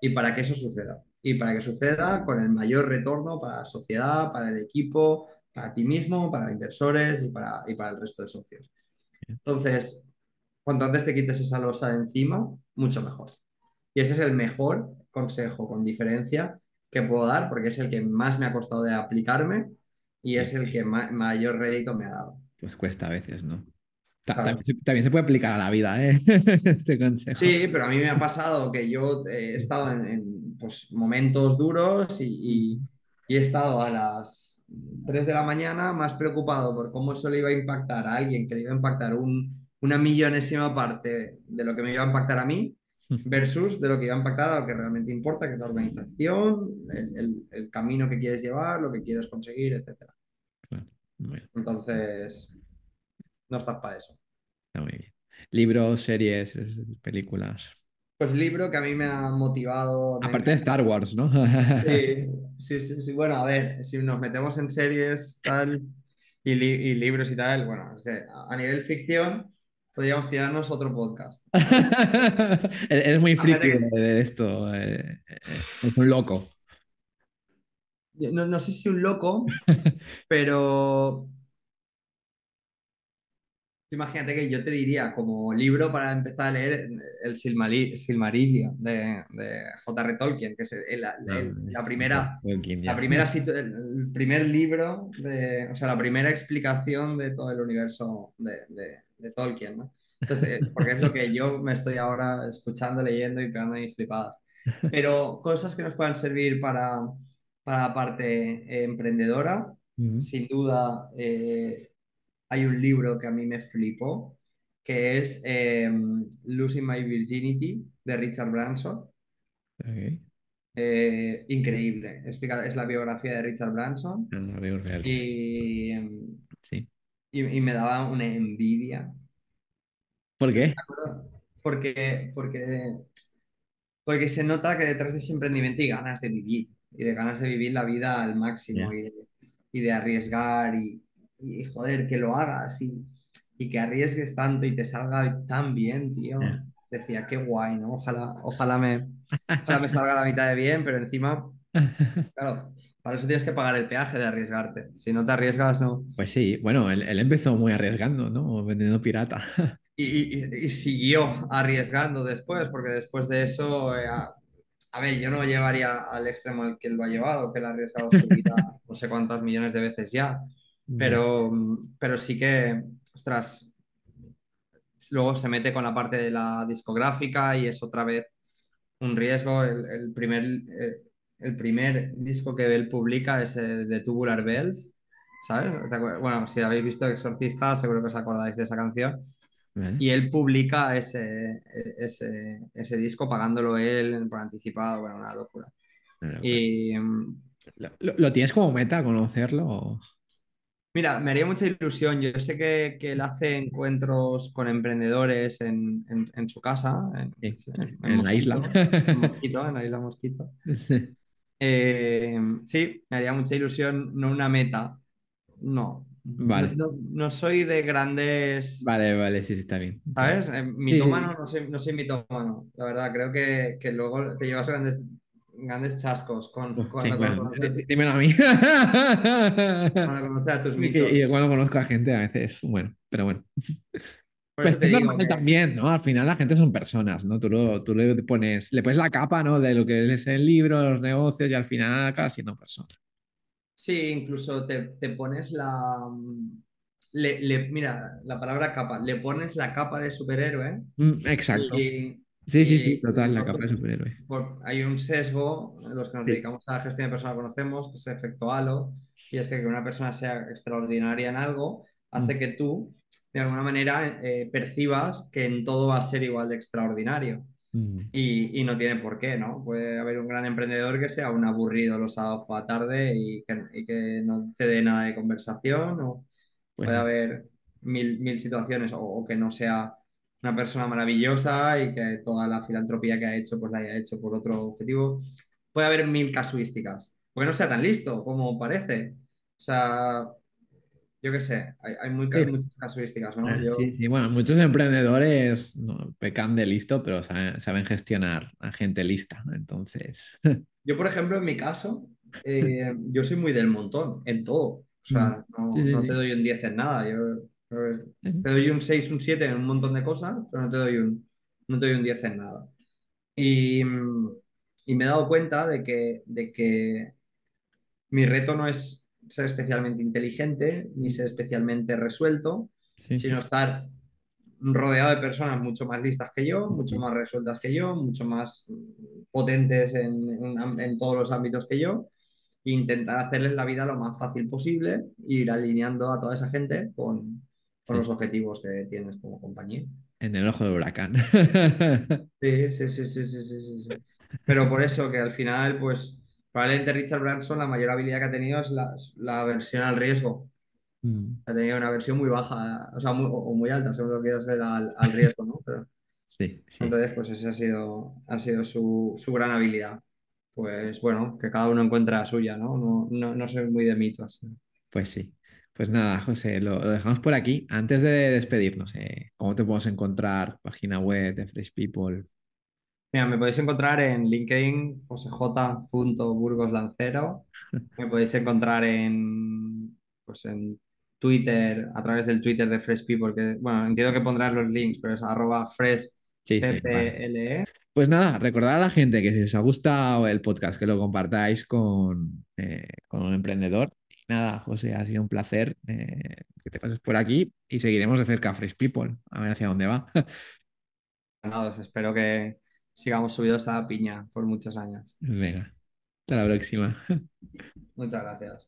Y para que eso suceda. Y para que suceda con el mayor retorno para la sociedad, para el equipo, para ti mismo, para inversores y para, y para el resto de socios. Entonces, cuanto antes te quites esa losa de encima, mucho mejor. Y ese es el mejor consejo con diferencia que puedo dar porque es el que más me ha costado de aplicarme y es el que ma- mayor rédito me ha dado. Pues cuesta a veces, ¿no? Claro. También, se, también se puede aplicar a la vida, ¿eh? Este consejo. Sí, pero a mí me ha pasado que yo eh, he estado en, en, pues, momentos duros y, y- y he estado a las 3 de la mañana más preocupado por cómo eso le iba a impactar a alguien que le iba a impactar un- una millonésima parte de lo que me iba a impactar a mí versus de lo que iba a impactar a lo que realmente importa, que es la organización, el, el- el camino que quieres llevar, lo que quieres conseguir, etc. Bueno, Entonces, no estás para eso. está muy bien. Libros, series, es- películas. Pues libro que a mí me ha motivado. me Aparte de Star Wars, ¿no? Sí, sí, sí, sí. Bueno, a ver, si nos metemos en series tal y, li- y libros y tal, bueno, es que a nivel ficción podríamos tirarnos otro podcast. Eres muy friki Fíjate de, de esto. eh, eh, Es un loco. No, no sé si un loco, pero imagínate que yo te diría como libro para empezar a leer el Silmari- Silmarillion de, de J.R. Tolkien, que es el- el- el- la primera. La primera, el primer libro, de, o sea, la primera explicación de todo el universo de, de- de Tolkien, ¿no? Entonces, eh, porque es lo que yo me estoy ahora escuchando, leyendo y pegando ahí flipadas. Pero cosas que nos puedan servir para, para la parte eh, emprendedora, sin duda, eh, hay un libro que a mí me flipó, que es eh, Losing My Virginity, de Richard Branson. Ok. Eh, increíble. Explica- es la biografía de Richard Branson No, no veo real. y, em, Sí. y- y me daba una envidia. ¿Por qué? Porque, porque, porque se nota que detrás de ese emprendimiento hay ganas de vivir y de ganas de vivir la vida al máximo Ya. y, de, y de arriesgar y, y, joder, que lo hagas y, y que arriesgues tanto y te salga tan bien, tío. Decía, qué guay, ¿no? Ojalá, ojalá me, ojalá me salga la mitad de bien, pero encima Claro, para eso tienes que pagar el peaje de arriesgarte. Si no te arriesgas, no. Pues sí, bueno, él, él empezó muy arriesgando, ¿no? Vendiendo pirata. Y, y- y siguió arriesgando después, porque después de eso, eh, a, a ver, yo no llevaría al extremo al que él lo ha llevado, que él ha arriesgado su vida no sé cuántas millones de veces ya, pero, pero sí que, ostras, luego se mete con la parte de la discográfica y es otra vez un riesgo. El, el primer, eh, el primer disco que él publica es el de Tubular Bells, ¿sabes? ¿Te acuer- Bueno, si habéis visto Exorcista, seguro que os acordáis de esa canción. Y él publica ese, ese, ese disco pagándolo él por anticipado, bueno, una locura. Y mm, ¿Lo, lo- lo tienes como meta conocerlo? o- mira, me haría mucha ilusión. Yo sé que, que él hace encuentros con emprendedores en, en- en su casa, en, Sí, en- la isla. en Mosquito, en la isla Mosquito. Eh, sí, me haría mucha ilusión, no una meta. No. Vale. No, soy de grandes. Vale, vale, sí, sí, está bien. ¿Sabes? Eh, mitómano, no soy, no soy mitómano. La verdad, creo que, que luego te llevas grandes, grandes chascos con, sí, bueno, dímelo a mí. cuando conoces a tus Y, mitos. y cuando conozco a gente a veces, bueno, pero bueno. Por eso Pues te es digo que- también, ¿no? Al final la gente son personas, ¿no? Tú, lo- tú le pones, le pones la capa, ¿no? De lo que es el libro, los negocios y al final acabas siendo persona. Sí, incluso te, te pones la. Le, le- mira, la palabra capa. Le pones la capa de superhéroe. Mm, exacto. Y, Sí, sí, sí, total, la capa de superhéroe. por- hay un sesgo, los que nos Sí. dedicamos a la gestión de personas conocemos, que es el efecto halo, y es que que una persona sea extraordinaria en algo hace Mm. que tú de alguna manera eh, percibas que en todo va a ser igual de extraordinario. Mm, Y, y no tiene por qué, ¿no? Puede haber un gran emprendedor que sea un aburrido los sábados por la tarde y que, y que no te dé nada de conversación, o Pues puede sí, haber mil, mil situaciones, o, o que no sea una persona maravillosa y que toda la filantropía que ha hecho, pues la haya hecho por otro objetivo. Puede haber mil casuísticas, porque no sea tan listo como parece. O sea, yo qué sé, hay, hay muy sí, muchas casuísticas, ¿no? Ah, Yo, sí, sí. Bueno, muchos emprendedores no, pecan de listo, pero saben, saben gestionar a gente lista. Entonces, Yo, por ejemplo, en mi caso, eh, yo soy muy del montón, en todo. O Mm. sea, sí, no, sí, no te sí. doy un 10 en nada. Yo. Te doy un 6 un 7 en un montón de cosas, pero no te doy un, no te doy un 10 en nada. Y, y me he dado cuenta de que, de que mi reto no es ser especialmente inteligente ni ser especialmente resuelto, Sí. sino estar rodeado de personas mucho más listas que yo, mucho más resueltas que yo, mucho más potentes en, en- en todos los ámbitos que yo, e intentar hacerles la vida lo más fácil posible, e ir alineando a toda esa gente con, con los objetivos que tienes como compañía. En el ojo del huracán. Sí, sí, sí, sí, sí, sí, sí, sí. Pero por eso que al final, pues, probablemente Richard Branson, la mayor habilidad que ha tenido es la, la aversión al riesgo. Mm, Ha tenido una versión muy baja, o sea, muy, o muy alta, según lo que quieras ver al, al riesgo, ¿no? Pero, Sí, sí. entonces, pues esa ha sido, ha sido su, su gran habilidad. Pues bueno, que cada uno encuentra la suya, ¿no? No, no, no soy muy de mitos. Pues sí. Pues nada, José, lo, lo dejamos por aquí. Antes de despedirnos, eh, ¿cómo te podemos encontrar? Página web de Fresh People. Mira, me podéis encontrar en LinkedIn, josej.burgoslancero. Me podéis encontrar en, pues en Twitter, a través del Twitter de Fresh People, que, bueno, entiendo que pondrás los links, pero es arroba Sí, sí, vale. freshpple. Pues nada, recordad a la gente que si os ha gustado el podcast, que lo compartáis con, eh, con un emprendedor. Nada, José, ha sido un placer eh, que te pases por aquí y seguiremos de cerca a Fresh People, a ver hacia dónde va. Nada, os espero que sigamos subidos a la piña por muchos años. Venga, hasta la próxima. Muchas gracias.